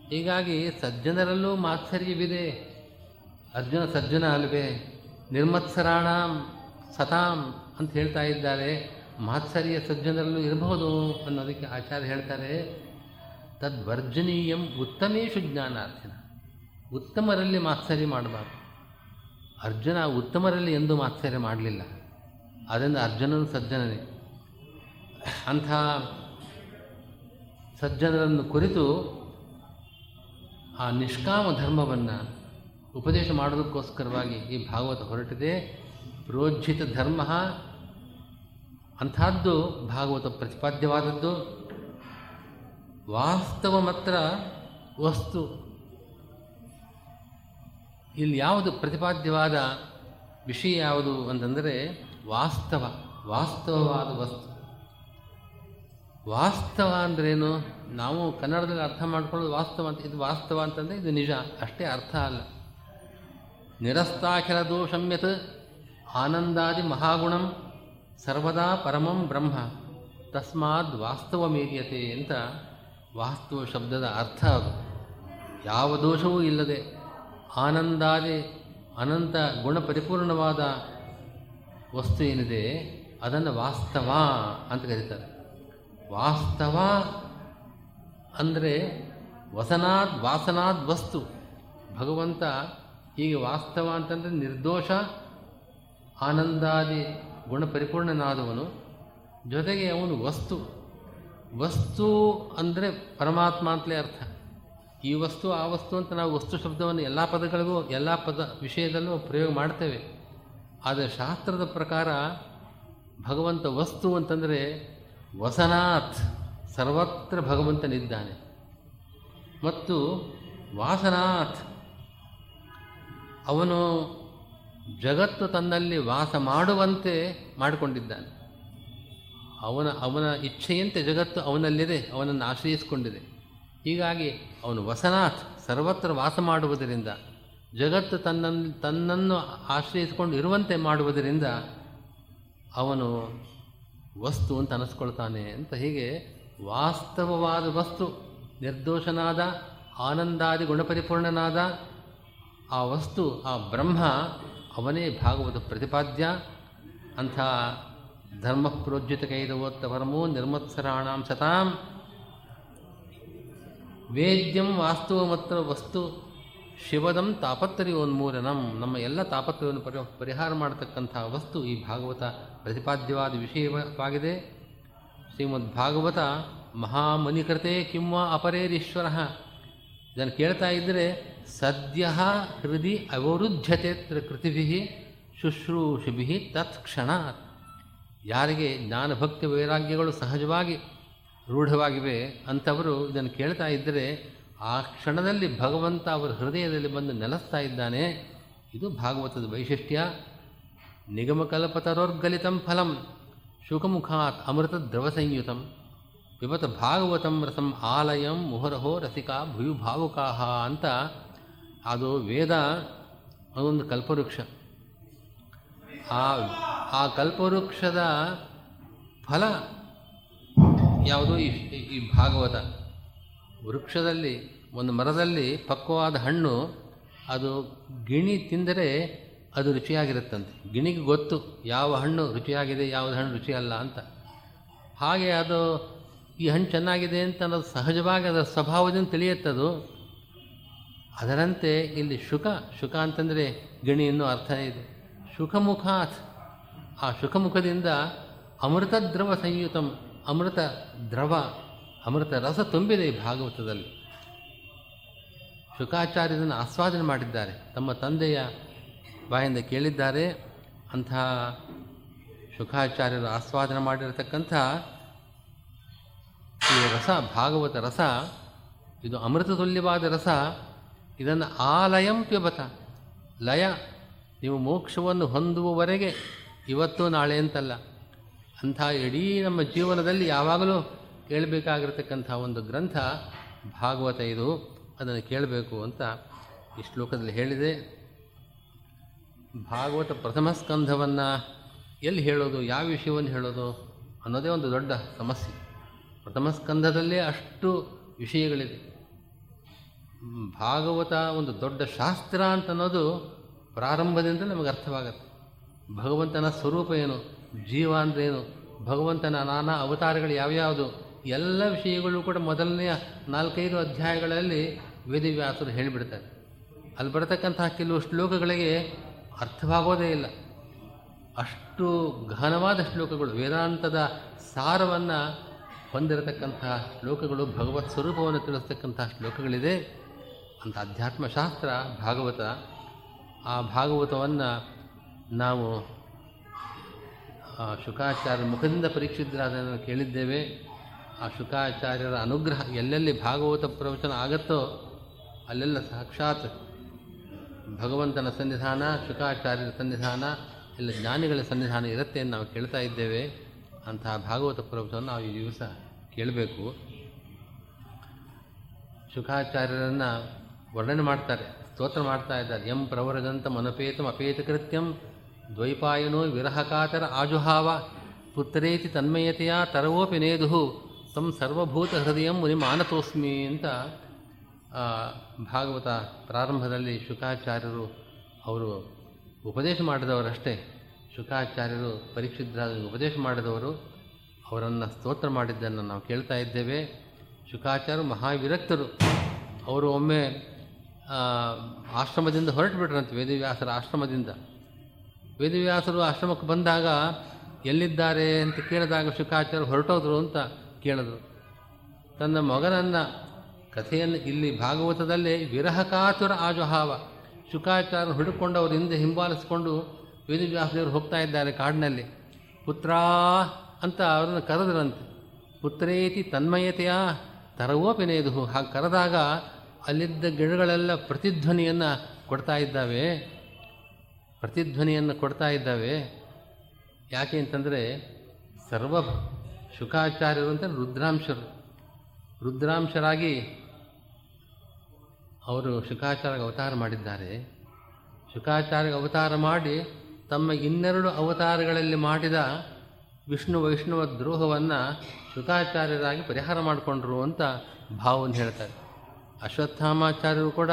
ಹೀಗಾಗಿ ಸಜ್ಜನರಲ್ಲೂ ಮಾತ್ಸರ್ಯವಿದೆ ಅರ್ಜುನ ಸಜ್ಜನ ಅಲ್ವೇ, ನಿರ್ಮತ್ಸರಾಣ ಸತಾಂ ಅಂತ ಹೇಳ್ತಾ ಇದ್ದಾರೆ ಮಾತ್ಸರ್ಯ ಸಜ್ಜನರಲ್ಲೂ ಇರಬಹುದು ಅನ್ನೋದಕ್ಕೆ ಆಚಾರ್ಯ ಹೇಳ್ತಾರೆ. ತದ್ವರ್ಜನೀಯಂ ಉತ್ತಮೇಶು ಜ್ಞಾನಾರ್ಥಿನ ಉತ್ತಮರಲ್ಲಿ ಮಾತ್ಸರ್ಯ ಮಾಡಬಾರ್ದು. ಅರ್ಜುನ ಉತ್ತಮರಲ್ಲಿ ಎಂದೂ ಮಾತ್ಸರ್ಯ ಮಾಡಲಿಲ್ಲ. ಆದ್ದರಿಂದ ಅರ್ಜುನನು ಸಜ್ಜನನೇ. ಅಂಥ ಸಜ್ಜನರನ್ನು ಕುರಿತು ಆ ನಿಷ್ಕಾಮ ಧರ್ಮವನ್ನು ಉಪದೇಶ ಮಾಡೋದಕ್ಕೋಸ್ಕರವಾಗಿ ಈ ಭಾಗವತ ಹೊರಟಿದೆ. ಪ್ರೋಜ್ಜಿತ ಧರ್ಮ ಅಂಥದ್ದು ಭಾಗವತ ಪ್ರತಿಪಾದ್ಯವಾದದ್ದು. ವಾಸ್ತವ ಮಾತ್ರ ವಸ್ತು. ಇಲ್ಲಿ ಯಾವುದು ಪ್ರತಿಪಾದ್ಯವಾದ ವಿಷಯ ಯಾವುದು ಅಂತಂದರೆ ವಾಸ್ತವ, ವಾಸ್ತವವಾದ ವಸ್ತು. ವಾಸ್ತವ ಅಂದ್ರೇನು? ನಾವು ಕನ್ನಡದಲ್ಲಿ ಅರ್ಥ ಮಾಡ್ಕೊಳ್ಳೋದು ವಾಸ್ತವ ಅಂತ, ಇದು ವಾಸ್ತವ ಅಂತಂದರೆ ಇದು ನಿಜ, ಅಷ್ಟೇ ಅರ್ಥ ಅಲ್ಲ. ನಿರಸ್ತಾಖಿಲ ದೋಷಮ್ಯತ್ ಆನಂದಾದಿ ಮಹಾಗುಣಂ ಸರ್ವದಾ ಪರಮಂ ಬ್ರಹ್ಮ, ತಸ್ಮಾದ್ ವಾಸ್ತವ ಮೀರಿಯತೆ ಅಂತ ವಾಸ್ತವ ಶಬ್ದದ ಅರ್ಥ ಅದು. ಯಾವ ದೋಷವೂ ಇಲ್ಲದೆ ಆನಂದಾದಿ ಅನಂತ ಗುಣ ಪರಿಪೂರ್ಣವಾದ ವಸ್ತು ಏನಿದೆ, ಅದನ್ನು ವಾಸ್ತವ ಅಂತ ಕರೀತಾರೆ. ವಾಸ್ತವ ಅಂದರೆ ವಸನಾದ್ ವಾಸನಾದ್ ವಸ್ತು. ಭಗವಂತ ಹೀಗೆ ವಾಸ್ತವ ಅಂತಂದರೆ ನಿರ್ದೋಷ, ಆನಂದಾದಿ ಗುಣ ಪರಿಪೂರ್ಣನಾದವನು ಜೊತೆಗೆ ಅವನು ವಸ್ತು. ವಸ್ತು ಅಂದರೆ ಪರಮಾತ್ಮ ಅಂತಲೇ ಅರ್ಥ. ಈ ವಸ್ತು, ಆ ವಸ್ತು ಅಂತ ನಾವು ವಸ್ತು ಶಬ್ದವನ್ನು ಎಲ್ಲ ಪದಗಳಿಗೂ, ಎಲ್ಲ ಪದ ವಿಷಯದಲ್ಲೂ ಪ್ರಯೋಗ ಮಾಡ್ತೇವೆ. ಆದರೆ ಶಾಸ್ತ್ರದ ಪ್ರಕಾರ ಭಗವಂತ ವಸ್ತು ಅಂತಂದರೆ ವಸನಾಥ್ ಸರ್ವತ್ರ ಭಗವಂತನಿದ್ದಾನೆ. ಮತ್ತು ವಾಸನಾಥ್ ಅವನು ಜಗತ್ತು ತನ್ನಲ್ಲಿ ವಾಸ ಮಾಡುವಂತೆ ಮಾಡಿಕೊಂಡಿದ್ದಾನೆ. ಅವನ ಅವನ ಇಚ್ಛೆಯಂತೆ ಜಗತ್ತು ಅವನಲ್ಲಿದೆ, ಅವನನ್ನು ಆಶ್ರಯಿಸಿಕೊಂಡಿದೆ. ಹೀಗಾಗಿ ಅವನು ವಸನಾಥ್, ಸರ್ವತ್ರ ವಾಸ ಮಾಡುವುದರಿಂದ, ಜಗತ್ತು ತನ್ನನ್ನು ತನ್ನನ್ನು ಆಶ್ರಯಿಸಿಕೊಂಡು ಇರುವಂತೆ ಮಾಡುವುದರಿಂದ ಅವನು ವಸ್ತು ಅಂತ ಅನಿಸ್ಕೊಳ್ತಾನೆ ಅಂತ ಹೀಗೆ ವಾಸ್ತವವಾದ ವಸ್ತು, ನಿರ್ದೋಷನಾದ, ಆನಂದಾದಿ ಗುಣಪರಿಪೂರ್ಣನಾದ ಆ ವಸ್ತು, ಆ ಬ್ರಹ್ಮ ಅವನೇ ಭಾಗವತ ಪ್ರತಿಪಾದ್ಯ. ಅಂಥ ಧರ್ಮ ಪ್ರೋಜ್ಜಿತ ಕೈದವೋತ್ತ ಪರಮೋ ನಿರ್ಮತ್ಸರಾಣಾಂ ಸತಾಂ ವೇದ್ಯಂ ವಾಸ್ತವಮತ್ರ ವಸ್ತು ಶಿವದಂ ತಾಪತ್ರಯೋನ್ಮೂಲನಂ ನಮ್ಮ ಎಲ್ಲ ತಾಪತ್ರಯವನ್ನು ಪರಿ ಪರಿಹಾರ ಮಾಡತಕ್ಕಂಥ ವಸ್ತು ಈ ಭಾಗವತ ಪ್ರತಿಪಾದ್ಯವಾದ ವಿಷಯವಾಗಿದೆ. ಶ್ರೀಮದ್ ಭಾಗವತ ಮಹಾಮನಿಕೃತೆ ಕಿಂವ ಅಪರೇರೀಶ್ವರ. ಇದನ್ನು ಕೇಳ್ತಾ ಇದ್ದರೆ ಸದ್ಯ ಹೃದಯ ಅವರುದ್ಧತೆ ಕೃತಿಭಿ ಶುಶ್ರೂಷಿಭಿ ತತ್ಕ್ಷಣ ಯಾರಿಗೆ ಜ್ಞಾನಭಕ್ತಿ ವೈರಾಗ್ಯಗಳು ಸಹಜವಾಗಿ ರೂಢವಾಗಿವೆ ಅಂಥವರು ಇದನ್ನು ಕೇಳ್ತಾ ಇದ್ದರೆ ಆ ಕ್ಷಣದಲ್ಲಿ ಭಗವಂತ ಅವರ ಹೃದಯದಲ್ಲಿ ಬಂದು ನೆಲೆಸ್ತಾ ಇದ್ದಾನೆ. ಇದು ಭಾಗವತದ ವೈಶಿಷ್ಟ್ಯ. ನಿಗಮಕಲ್ಪತರೋರ್ಗಲಿತಂ ಫಲಂ. ಶುಕಮುಖಾತ್ ಅಮೃತ ದ್ರವ ಸಂಯುತಂ ವಿಪತ ಭಾಗವತಂ ರಸಂ ಆಲಯಂ ಮುಹರಹೋ ರಸಿಕಾ ಭೂಯು ಭಾವುಕಾಹ ಅಂತ ಅದು ವೇದ ಅದೊಂದು ಕಲ್ಪವೃಕ್ಷ. ಆ ಆ ಕಲ್ಪವೃಕ್ಷದ ಫಲ ಯಾವುದು? ಈ ಈ ಭಾಗವತ. ವೃಕ್ಷದಲ್ಲಿ, ಒಂದು ಮರದಲ್ಲಿ ಪಕ್ವವಾದ ಹಣ್ಣು, ಅದು ಗಿಣಿ ತಿಂದರೆ ಅದು ರುಚಿಯಾಗಿರುತ್ತಂತೆ. ಗಿಣಿಗೆ ಗೊತ್ತು ಯಾವ ಹಣ್ಣು ರುಚಿಯಾಗಿದೆ, ಯಾವುದು ಹಣ್ಣು ರುಚಿಯಲ್ಲ ಅಂತ. ಹಾಗೆ ಅದು ಈ ಹಣ್ಣು ಚೆನ್ನಾಗಿದೆ ಅಂತ ಅನ್ನೋದು ಸಹಜವಾಗಿ ಅದರ ಸ್ವಭಾವದಿಂದ ತಿಳಿಯುತ್ತದು ಅದರಂತೆ ಇಲ್ಲಿ ಶುಕ ಶುಕ ಅಂತಂದರೆ ಗಿಣಿ ಅನ್ನೋ ಅರ್ಥ ಇದೆ. ಶುಕಮುಖಾತ್ ಆ ಶುಕಮುಖದಿಂದ ಅಮೃತ ದ್ರವ ಸಂಯುತಂ, ಅಮೃತ ದ್ರವ, ಅಮೃತ ರಸ ತುಂಬಿದೆ ಈ ಭಾಗವತದಲ್ಲಿ. ಶುಕಾಚಾರ್ಯರನ್ನು ಆಸ್ವಾದನೆ ಮಾಡಿದ್ದಾರೆ. ತಮ್ಮ ತಂದೆಯ ಬಾಯಿಂದ ಕೇಳಿದ್ದಾರೆ. ಅಂತಹ ಶುಕಾಚಾರ್ಯರು ಆಸ್ವಾದನೆ ಮಾಡಿರತಕ್ಕಂಥ ಈ ರಸ, ಭಾಗವತ ರಸ, ಇದು ಅಮೃತತುಲ್ಯವಾದ ರಸ, ಇದನ್ನು ಆಲಯಂ ಪ್ಯಬತ ಲಯ, ನೀವು ಮೋಕ್ಷವನ್ನು ಹೊಂದುವವರೆಗೆ ಇವತ್ತು ನಾಳೆ ಅಂತಲ್ಲ. ಅಂಥ ಇಡೀ ನಮ್ಮ ಜೀವನದಲ್ಲಿ ಯಾವಾಗಲೂ ಕೇಳಬೇಕಾಗಿರ್ತಕ್ಕಂಥ ಒಂದು ಗ್ರಂಥ, ಭಾಗವತ ಇದು. ಅದನ್ನು ಕೇಳಬೇಕು ಅಂತ ಈ ಶ್ಲೋಕದಲ್ಲಿ ಹೇಳಿದೆ. ಭಾಗವತ ಪ್ರಥಮ ಸ್ಕಂಧವನ್ನು ಎಲ್ಲಿ ಹೇಳೋದು, ಯಾವ ವಿಷಯವನ್ನು ಹೇಳೋದು ಅನ್ನೋದೇ ಒಂದು ದೊಡ್ಡ ಸಮಸ್ಯೆ. ಪ್ರಥಮ ಸ್ಕಂಧದಲ್ಲೇ ಅಷ್ಟು ವಿಷಯಗಳಿದೆ. ಭಾಗವತ ಒಂದು ದೊಡ್ಡ ಶಾಸ್ತ್ರ ಅಂತ ಅನ್ನೋದು ಪ್ರಾರಂಭದಿಂದ ನಮಗೆ ಅರ್ಥವಾಗತ್ತೆ. ಭಗವಂತನ ಸ್ವರೂಪ ಏನು? ಜೀವ ಅಂದ್ರೇನು ಭಗವಂತನ ನಾನಾ ಅವತಾರಗಳು ಯಾವ್ಯಾವುದು? ಎಲ್ಲ ವಿಷಯಗಳು ಕೂಡ ಮೊದಲನೆಯ ನಾಲ್ಕೈದು ಅಧ್ಯಾಯಗಳಲ್ಲಿ ವೇದವ್ಯಾಸರು ಹೇಳಿಬಿಡ್ತಾರೆ. ಅಲ್ಲಿ ಬರತಕ್ಕಂತಹ ಕೆಲವು ಶ್ಲೋಕಗಳಿಗೆ ಅರ್ಥವಾಗೋದೇ ಇಲ್ಲ. ಅಷ್ಟು ಘನವಾದ ಶ್ಲೋಕಗಳು, ವೇದಾಂತದ ಸಾರವನ್ನು ಹೊಂದಿರತಕ್ಕಂತಹ ಶ್ಲೋಕಗಳು, ಭಗವತ್ ಸ್ವರೂಪವನ್ನು ತಿಳಿಸ್ತಕ್ಕಂತಹ ಶ್ಲೋಕಗಳಿದೆ. ಅಂತ ಅಧ್ಯಾತ್ಮಶಾಸ್ತ್ರ, ಭಾಗವತ, ಆ ಭಾಗವತವನ್ನು ನಾವು, ಆ ಶುಕಾಚಾರ್ಯ ಮುಖದಿಂದ ಪರೀಕ್ಷಿತರಾದನ್ನು ಕೇಳಿದ್ದೇವೆ. ಆ ಶುಕಾಚಾರ್ಯರ ಅನುಗ್ರಹ ಎಲ್ಲೆಲ್ಲಿ ಭಾಗವತ ಪ್ರವಚನ ಆಗತ್ತೋ ಅಲ್ಲೆಲ್ಲ ಸಾಕ್ಷಾತ್ ಭಗವಂತನ ಸನ್ನಿಧಾನ ಶುಕಾಚಾರ್ಯರ ಸನ್ನಿಧಾನ, ಎಲ್ಲ ಜ್ಞಾನಿಗಳ ಸನ್ನಿಧಾನ ಇರುತ್ತೆ ಅಂತ ನಾವು ಕೇಳ್ತಾ ಇದ್ದೇವೆ. ಅಂತಹ ಭಾಗವತ ಪ್ರವಚನ ನಾವು ಈ ದಿವಸ ಕೇಳಬೇಕು. ಶುಕಾಚಾರ್ಯರನ್ನು ವರ್ಣನೆ ಮಾಡ್ತಾರೆ, ಸ್ತೋತ್ರ ಮಾಡ್ತಾ ಇದ್ದಾರೆ. ಎಂ ಪ್ರವರದಂತಂ ಅಪೇತ ಅಪೇತಕೃತ್ಯಂ ದ್ವೈಪಾಯನೋ ವಿರಹಕಾತರ ಆಜುಹಾವ, ಪುತ್ರೇತಿ ತನ್ಮಯತೆಯ ತರವೋಪಿ ನೇದುಹು, ತಂ ಸರ್ವಭೂತ ಹೃದಯಂ ಮುನಿ ಮಾನತೋಸ್ಮಿ ಅಂತ ಭಾಗವತ ಪ್ರಾರಂಭದಲ್ಲಿ ಶುಕಾಚಾರ್ಯರು ಅವರು ಉಪದೇಶ ಮಾಡಿದವರಷ್ಟೇ. ಶುಕಾಚಾರ್ಯರು ಪರೀಕ್ಷಿತರಾದ ಉಪದೇಶ ಮಾಡಿದವರು, ಅವರನ್ನು ಸ್ತೋತ್ರ ಮಾಡಿದ್ದನ್ನು ನಾವು ಕೇಳ್ತಾ ಇದ್ದೇವೆ. ಶುಕಾಚಾರ್ಯರು ಮಹಾವಿರಕ್ತರು. ಅವರು ಒಮ್ಮೆ ಆಶ್ರಮದಿಂದ ಹೊರಟು ಬಿಟ್ರಂತೆ ವೇದವ್ಯಾಸರ ಆಶ್ರಮದಿಂದ. ವೇದವ್ಯಾಸರು ಆಶ್ರಮಕ್ಕೆ ಬಂದಾಗ ಎಲ್ಲಿದ್ದಾರೆ ಅಂತ ಕೇಳಿದಾಗ ಶುಕಾಚಾರ್ಯ ಹೊರಟೋದ್ರು ಅಂತ ಕೇಳಿದ್ರು. ತನ್ನ ಮಗನನ್ನು ಕಥೆಯನ್ನು ಇಲ್ಲಿ ಭಾಗವತದಲ್ಲೇ ವಿರಹಕಾತುರ ಆಜುಹಾವ ಶುಕಾಚಾರ್ಯ ಹುಡುಕೊಂಡು ಅವ್ರ ಹಿಂದೆ ಹಿಂಬಾಲಿಸಿಕೊಂಡು ವೇದವ್ಯಾಸದೇವರು ಹೋಗ್ತಾ ಇದ್ದಾರೆ ಕಾಡಿನಲ್ಲಿ. ಪುತ್ರ ಅಂತ ಅವರನ್ನು ಕರೆದ್ರಂತೆ. ಪುತ್ರೇತಿ ತನ್ಮಯತೆಯ ತರವೋಪಿನೇದು ಹಾಗೆ ಕರೆದಾಗ ಅಲ್ಲಿದ್ದ ಗಿಡಗಳೆಲ್ಲ ಪ್ರತಿಧ್ವನಿಯನ್ನು ಕೊಡ್ತಾ ಇದ್ದಾವೆ. ಪ್ರತಿಧ್ವನಿಯನ್ನು ಕೊಡ್ತಾ ಇದ್ದಾವೆ. ಯಾಕೆ ಅಂತಂದರೆ ಸರ್ವ ಶುಕಾಚಾರ್ಯರು ಅಂತ ರುದ್ರಾಂಶರು. ರುದ್ರಾಂಶರಾಗಿ ಅವರು ಶುಕಾಚಾರ್ಯ ಅವತಾರ ಮಾಡಿದ್ದಾರೆ. ಶುಕಾಚಾರ್ಯ ಅವತಾರ ಮಾಡಿ ತಮ್ಮ ಇನ್ನೆರಡು ಅವತಾರಗಳಲ್ಲಿ ಮಾಡಿದ ವಿಷ್ಣು ವೈಷ್ಣವ ದ್ರೋಹವನ್ನು ಶುಕಾಚಾರ್ಯರಾಗಿ ಪರಿಹಾರ ಮಾಡಿಕೊಂಡ್ರು ಅಂತ ಭಾವವನ್ನು ಹೇಳ್ತಾರೆ. ಅಶ್ವತ್ಥಾಮಾಚಾರ್ಯರು ಕೂಡ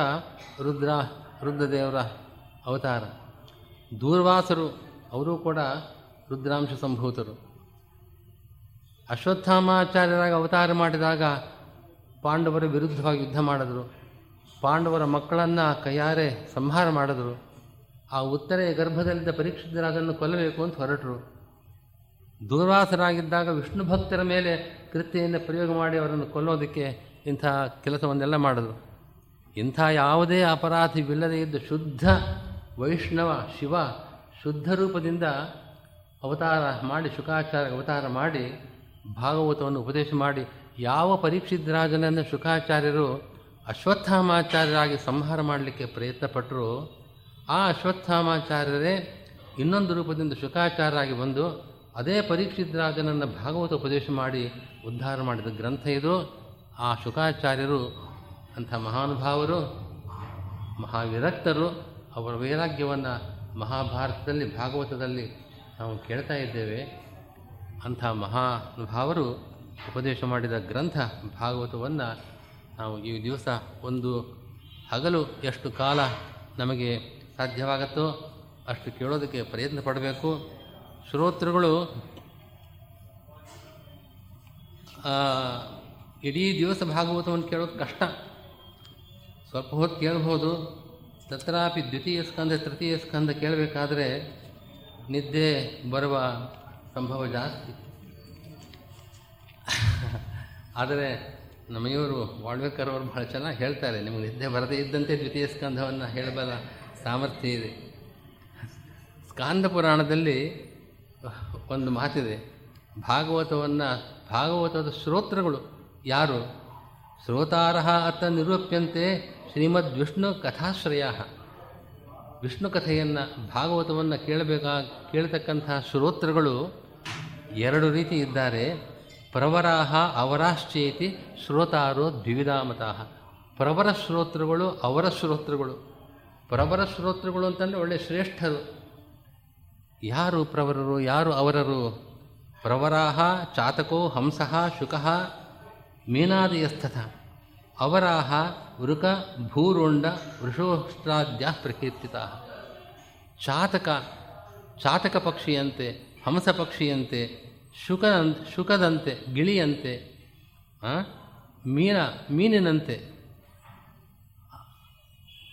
ರುದ್ರ, ರುದ್ರದೇವರ ಅವತಾರ. ದೂರ್ವಾಸರು, ಅವರೂ ಕೂಡ ರುದ್ರಾಂಶ ಸಂಭೂತರು. ಅಶ್ವತ್ಥಾಮಾಚಾರ್ಯರಾಗಿ ಅವತಾರ ಮಾಡಿದಾಗ ಪಾಂಡವರ ವಿರುದ್ಧವಾಗಿ ಯುದ್ಧ ಮಾಡಿದರು. ಪಾಂಡವರ ಮಕ್ಕಳನ್ನು ಕೈಯಾರೆ ಸಂಹಾರ ಮಾಡಿದರು. ಆ ಉತ್ತರೆಯ ಗರ್ಭದಲ್ಲಿದ್ದ ಪರೀಕ್ಷಿತರಾದನ್ನು ಕೊಲ್ಲಬೇಕು ಅಂತ ಹೊರಟರು. ದೂರ್ವಾಸರಾಗಿದ್ದಾಗ ವಿಷ್ಣು ಭಕ್ತರ ಮೇಲೆ ಕೃತ್ಯೆಯನ್ನು ಪ್ರಯೋಗ ಮಾಡಿ ಅವರನ್ನು ಕೊಲ್ಲೋದಕ್ಕೆ ಇಂಥ ಕೆಲಸವನ್ನೆಲ್ಲ ಮಾಡಿದ್ರು. ಇಂಥ ಯಾವುದೇ ಅಪರಾಧವಿಲ್ಲದೇ ಇದ್ದ ಶುದ್ಧ ವೈಷ್ಣವ, ಶಿವ ಶುದ್ಧ ರೂಪದಿಂದ ಅವತಾರ ಮಾಡಿ ಶುಕಾಚಾರ ಅವತಾರ ಮಾಡಿ, ಭಾಗವತವನ್ನು ಉಪದೇಶ ಮಾಡಿ, ಯಾವ ಪರೀಕ್ಷಿತರಾಜನನ್ನು ಶುಕಾಚಾರ್ಯರು ಅಶ್ವತ್ಥಾಮಾಚಾರ್ಯರಾಗಿ ಸಂಹಾರ ಮಾಡಲಿಕ್ಕೆ ಪ್ರಯತ್ನಪಟ್ಟರು ಆ ಅಶ್ವತ್ಥಾಮಾಚಾರ್ಯರೇ ಇನ್ನೊಂದು ರೂಪದಿಂದ ಶುಕಾಚಾರ್ಯರಾಗಿ ಬಂದು ಅದೇ ಪರೀಕ್ಷಿತರಾಜನನ್ನು ಭಾಗವತ ಉಪದೇಶ ಮಾಡಿ ಉದ್ಧಾರ ಮಾಡಿದ ಗ್ರಂಥ ಇದು. ಆ ಶುಕಾಚಾರ್ಯರು ಅಂಥ ಮಹಾನುಭಾವರು, ಮಹಾವಿರಕ್ತರು ಅವರ ವೈರಾಗ್ಯವನ್ನು ಮಹಾಭಾರತದಲ್ಲಿ, ಭಾಗವತದಲ್ಲಿ ನಾವು ಕೇಳ್ತಾ ಇದ್ದೇವೆ. ಅಂಥ ಮಹಾನುಭಾವರು ಉಪದೇಶ ಮಾಡಿದ ಗ್ರಂಥ ಭಾಗವತವನ್ನು ನಾವು ಈ ದಿವಸ ಒಂದು ಹಗಲು ಎಷ್ಟು ಕಾಲ ನಮಗೆ ಸಾಧ್ಯವಾಗುತ್ತೋ ಅಷ್ಟು ಕೇಳೋದಕ್ಕೆ ಪ್ರಯತ್ನ ಪಡಬೇಕು. ಶ್ರೋತೃಗಳು ಇಡೀ ದಿವಸ ಭಾಗವತವನ್ನು ಕೇಳೋದು ಕಷ್ಟ. ಸ್ವಲ್ಪ ಹೊತ್ತು ಕೇಳ್ಬೋದು. ತತ್ರಾಪಿ ದ್ವಿತೀಯ ಸ್ಕಂದ, ತೃತೀಯ ಸ್ಕಂದ ಕೇಳಬೇಕಾದ್ರೆ ನಿದ್ದೆ ಬರುವ ಸಂಭವ ಜಾಸ್ತಿ. ಆದರೆ ನಮಗೆಯವರು ವಾಳ್ವೇಕರ್ ಅವರು ಬಹಳ ಚೆನ್ನಾಗಿ ಹೇಳ್ತಾರೆ, ನಿಮಗೆ ನಿದ್ದೆ ಬರದೇ ಇದ್ದಂತೆ ದ್ವಿತೀಯ ಸ್ಕಂದವನ್ನು ಹೇಳಬಲ್ಲ ಸಾಮರ್ಥ್ಯ ಇದೆ. ಸ್ಕಾಂದ ಪುರಾಣದಲ್ಲಿ ಒಂದು ಮಾತಿದೆ, ಭಾಗವತವನ್ನು, ಭಾಗವತದ ಶ್ರೋತ್ರಗಳು ಯಾರು? ಶ್ರೋತಾರಹ ಅತ್ತ ನಿರೂಪ್ಯಂತೆ ಶ್ರೀಮದ್ ವಿಷ್ಣು ಕಥಾಶ್ರಯ ವಿಷ್ಣು ಕಥೆಯನ್ನು ಭಾಗವತವನ್ನು ಕೇಳಬೇಕಾ ಕೇಳತಕ್ಕಂತಹ ಶ್ರೋತೃಗಳು ಎರಡು ರೀತಿ ಇದ್ದಾರೆ. ಪ್ರವರಾಹ ಅವರಾಶ್ಚೇತಿ ಶ್ರೋತಾರೋ ದ್ವಿವಿಧಾಮತಃ. ಪ್ರವರ ಶ್ರೋತೃಗಳು, ಅವರ ಶ್ರೋತೃಗಳು. ಪ್ರವರ ಶ್ರೋತೃಗಳು ಅಂತಂದರೆ ಒಳ್ಳೆ ಶ್ರೇಷ್ಠರು. ಯಾರು ಪ್ರವರರು, ಯಾರು ಅವರರು? ಪ್ರವರಾಹ, ಚಾತಕೋ, ಹಂಸಃ, ಶುಕಃ, ಮೀನಾದಿಯಸ್ಥಥ. ಅವರಾಹ ವೃಕ ಭೂರುಂಡ ವೃಷೋಷ್ಟ್ರಾದ್ಯ ಪ್ರಕೀರ್ತಿತ ಚಾತಕ ಚಾತಕ ಪಕ್ಷಿಯಂತೆ, ಹಂಸ ಪಕ್ಷಿಯಂತೆ ಶುಕ ಶುಕದಂತೆ, ಗಿಳಿಯಂತೆ ಮೀನ, ಮೀನಿನಂತೆ.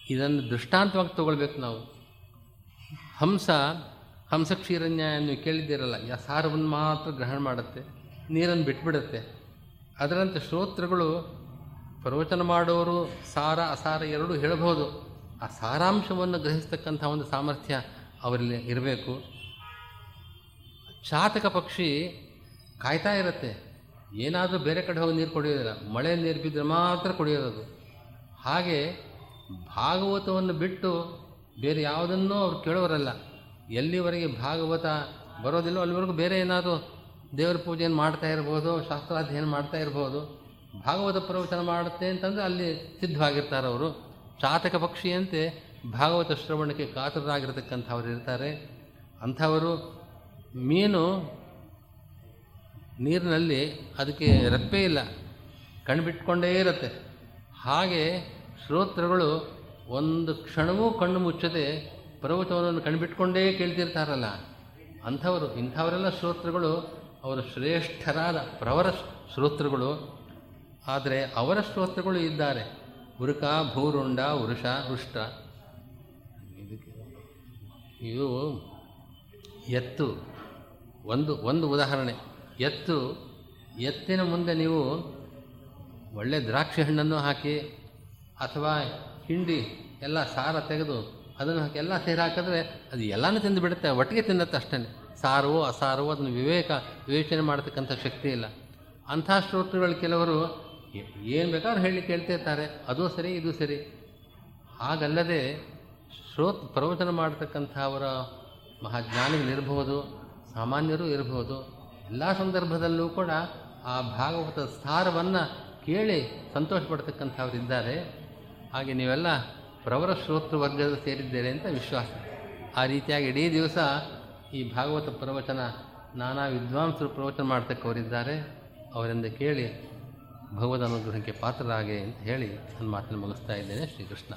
ಇದನ್ನು ದೃಷ್ಟಾಂತವಾಗಿ ತಗೊಳ್ಬೇಕು ನಾವು. ಹಂಸ ಹಂಸ ಕ್ಷೀರನ್ಯಾಯ ಎಂದು ಕೇಳಿದ್ದೀರಲ್ಲ ಯಾ ಸಾರವನ್ನು ಮಾತ್ರ ಗ್ರಹಣ ಮಾಡುತ್ತೆ, ನೀರನ್ನು ಬಿಟ್ಬಿಡುತ್ತೆ. ಅದರಂತೆ ಶ್ರೋತೃಗಳು ಪ್ರವಚನ ಮಾಡೋರು ಸಾರ, ಅಸಾರ ಎರಡೂ ಹೇಳಬಹುದು ಆ ಸಾರಾಂಶವನ್ನು ಗ್ರಹಿಸ್ತಕ್ಕಂಥ ಒಂದು ಸಾಮರ್ಥ್ಯ ಅವರಲ್ಲಿ ಇರಬೇಕು. ಚಾತಕ ಪಕ್ಷಿ ಕಾಯ್ತಾ ಇರುತ್ತೆ. ಏನಾದರೂ ಬೇರೆ ಕಡೆ ಹೋಗಿ ನೀರು ಕುಡಿಯೋದಿಲ್ಲ. ಮಳೆ ನೀರು ಬಿದ್ದರೆ ಮಾತ್ರ ಕುಡಿಯೋದು ಹಾಗೆ ಭಾಗವತವನ್ನು ಬಿಟ್ಟು ಬೇರೆ ಯಾವುದನ್ನೂ ಅವ್ರು ಕೇಳೋರಲ್ಲ. ಎಲ್ಲಿವರೆಗೆ ಭಾಗವತ ಬರೋದಿಲ್ಲೋ ಅಲ್ಲಿವರೆಗೂ ಬೇರೆ ಏನಾದರೂ ದೇವರ ಪೂಜೆಯನ್ನು ಮಾಡ್ತಾ ಇರ್ಬೋದು, ಶಾಸ್ತ್ರಾಧ್ಯಯನ ಮಾಡ್ತಾ ಇರ್ಬೋದು. ಭಾಗವತ ಪ್ರವಚನ ಮಾಡುತ್ತೆ ಅಂತಂದರೆ ಅಲ್ಲಿ ಸಿದ್ಧವಾಗಿರ್ತಾರೆ ಅವರು. ಚಾತಕ ಪಕ್ಷಿಯಂತೆ ಭಾಗವತ ಶ್ರವಣಕ್ಕೆ ಕಾತರರಾಗಿರ್ತಕ್ಕಂಥವ್ರು ಇರ್ತಾರೆ. ಅಂಥವರು ಮೀನು ನೀರಿನಲ್ಲಿ ಅದಕ್ಕೆ ರೆಪ್ಪೆ ಇಲ್ಲ, ಕಣ್ಬಿಟ್ಕೊಂಡೇ ಇರುತ್ತೆ. ಹಾಗೆ ಶ್ರೋತ್ರಗಳು ಒಂದು ಕ್ಷಣವೂ ಕಣ್ಣು ಮುಚ್ಚದೆ ಪ್ರವಚನವನ್ನು ಕಣ್ಬಿಟ್ಕೊಂಡೇ ಕೇಳ್ತಿರ್ತಾರಲ್ಲ. ಅಂಥವರು ಇಂಥವರೆಲ್ಲ ಶ್ರೋತ್ರಗಳು, ಅವರ ಶ್ರೇಷ್ಠರಾದ ಪ್ರವರ ಶ್ರೋತೃಗಳು ಆದರೆ ಅವರ ಶ್ರೋತೃಗಳು ಇದ್ದಾರೆ. ಉರುಕ, ಭೂರುಂಡ ವೃಷ ವೃಷ್ಟ ಇದಕ್ಕೆ ಇವು ಎತ್ತು. ಒಂದು ಒಂದು ಉದಾಹರಣೆ. ಎತ್ತು, ಎತ್ತಿನ ಮುಂದೆ ನೀವು ಒಳ್ಳೆ ದ್ರಾಕ್ಷಿ ಹಣ್ಣನ್ನು ಹಾಕಿ ಅಥವಾ ಹಿಂಡಿ, ಎಲ್ಲ ಸಾರ ತೆಗೆದು ಅದನ್ನು ಹಾಕಿ ಎಲ್ಲ ಸೇರಿ ಹಾಕಿದ್ರೆ ಅದು ಎಲ್ಲನೂ ತಿಂದು ಬಿಡುತ್ತೆ. ಒಟ್ಟಿಗೆ ತಿನ್ನುತ್ತೆ ಅಷ್ಟೇ. ಸಾರವೋ, ಅಸಾರವೋ ಅದನ್ನು ವಿವೇಕ ವಿವೇಚನೆ ಮಾಡತಕ್ಕಂಥ ಶಕ್ತಿ ಇಲ್ಲ. ಅಂಥ ಶ್ರೋತೃಗಳು ಕೆಲವರು ಏನು ಬೇಕಾದ್ರೂ ಹೇಳಿ ಕೇಳ್ತಿರ್ತಾರೆ ಅದು ಸರಿ, ಇದು ಸರಿ. ಹಾಗಲ್ಲದೆ ಶ್ರೋತ್ ಪ್ರವಚನ ಮಾಡ್ತಕ್ಕಂಥವರ ಇರಬಹುದು, ಸಾಮಾನ್ಯರು ಇರಬಹುದು, ಎಲ್ಲ ಸಂದರ್ಭದಲ್ಲೂ ಕೂಡ ಆ ಭಾಗವತ ಸ್ಥಾರವನ್ನು ಕೇಳಿ ಸಂತೋಷ ಪಡ್ತಕ್ಕಂಥವ್ರಿದ್ದಾರೆ ಹಾಗೆ ನೀವೆಲ್ಲ ಪ್ರವರ ಶ್ರೋತೃ ವರ್ಗದ ಸೇರಿದ್ದೀರಿ ಅಂತ ವಿಶ್ವಾಸ. ಆ ರೀತಿಯಾಗಿ ಇಡೀ ದಿವಸ ಈ ಭಾಗವತ ಪ್ರವಚನ ನಾನಾ ವಿದ್ವಾಂಸರು ಪ್ರವಚನ ಮಾಡ್ತಕ್ಕವರಿದ್ದಾರೆ. ಅವರಿಂದ ಕೇಳಿ ಭಗವದ್ ಅನುಗ್ರಹಕ್ಕೆ ಪಾತ್ರರಾಗೆ ಅಂತ ಹೇಳಿ ನನ್ನ ಮಾತನ್ನು ಮುಗಿಸ್ತಾ ಇದ್ದೇನೆ ಶ್ರೀಕೃಷ್ಣ.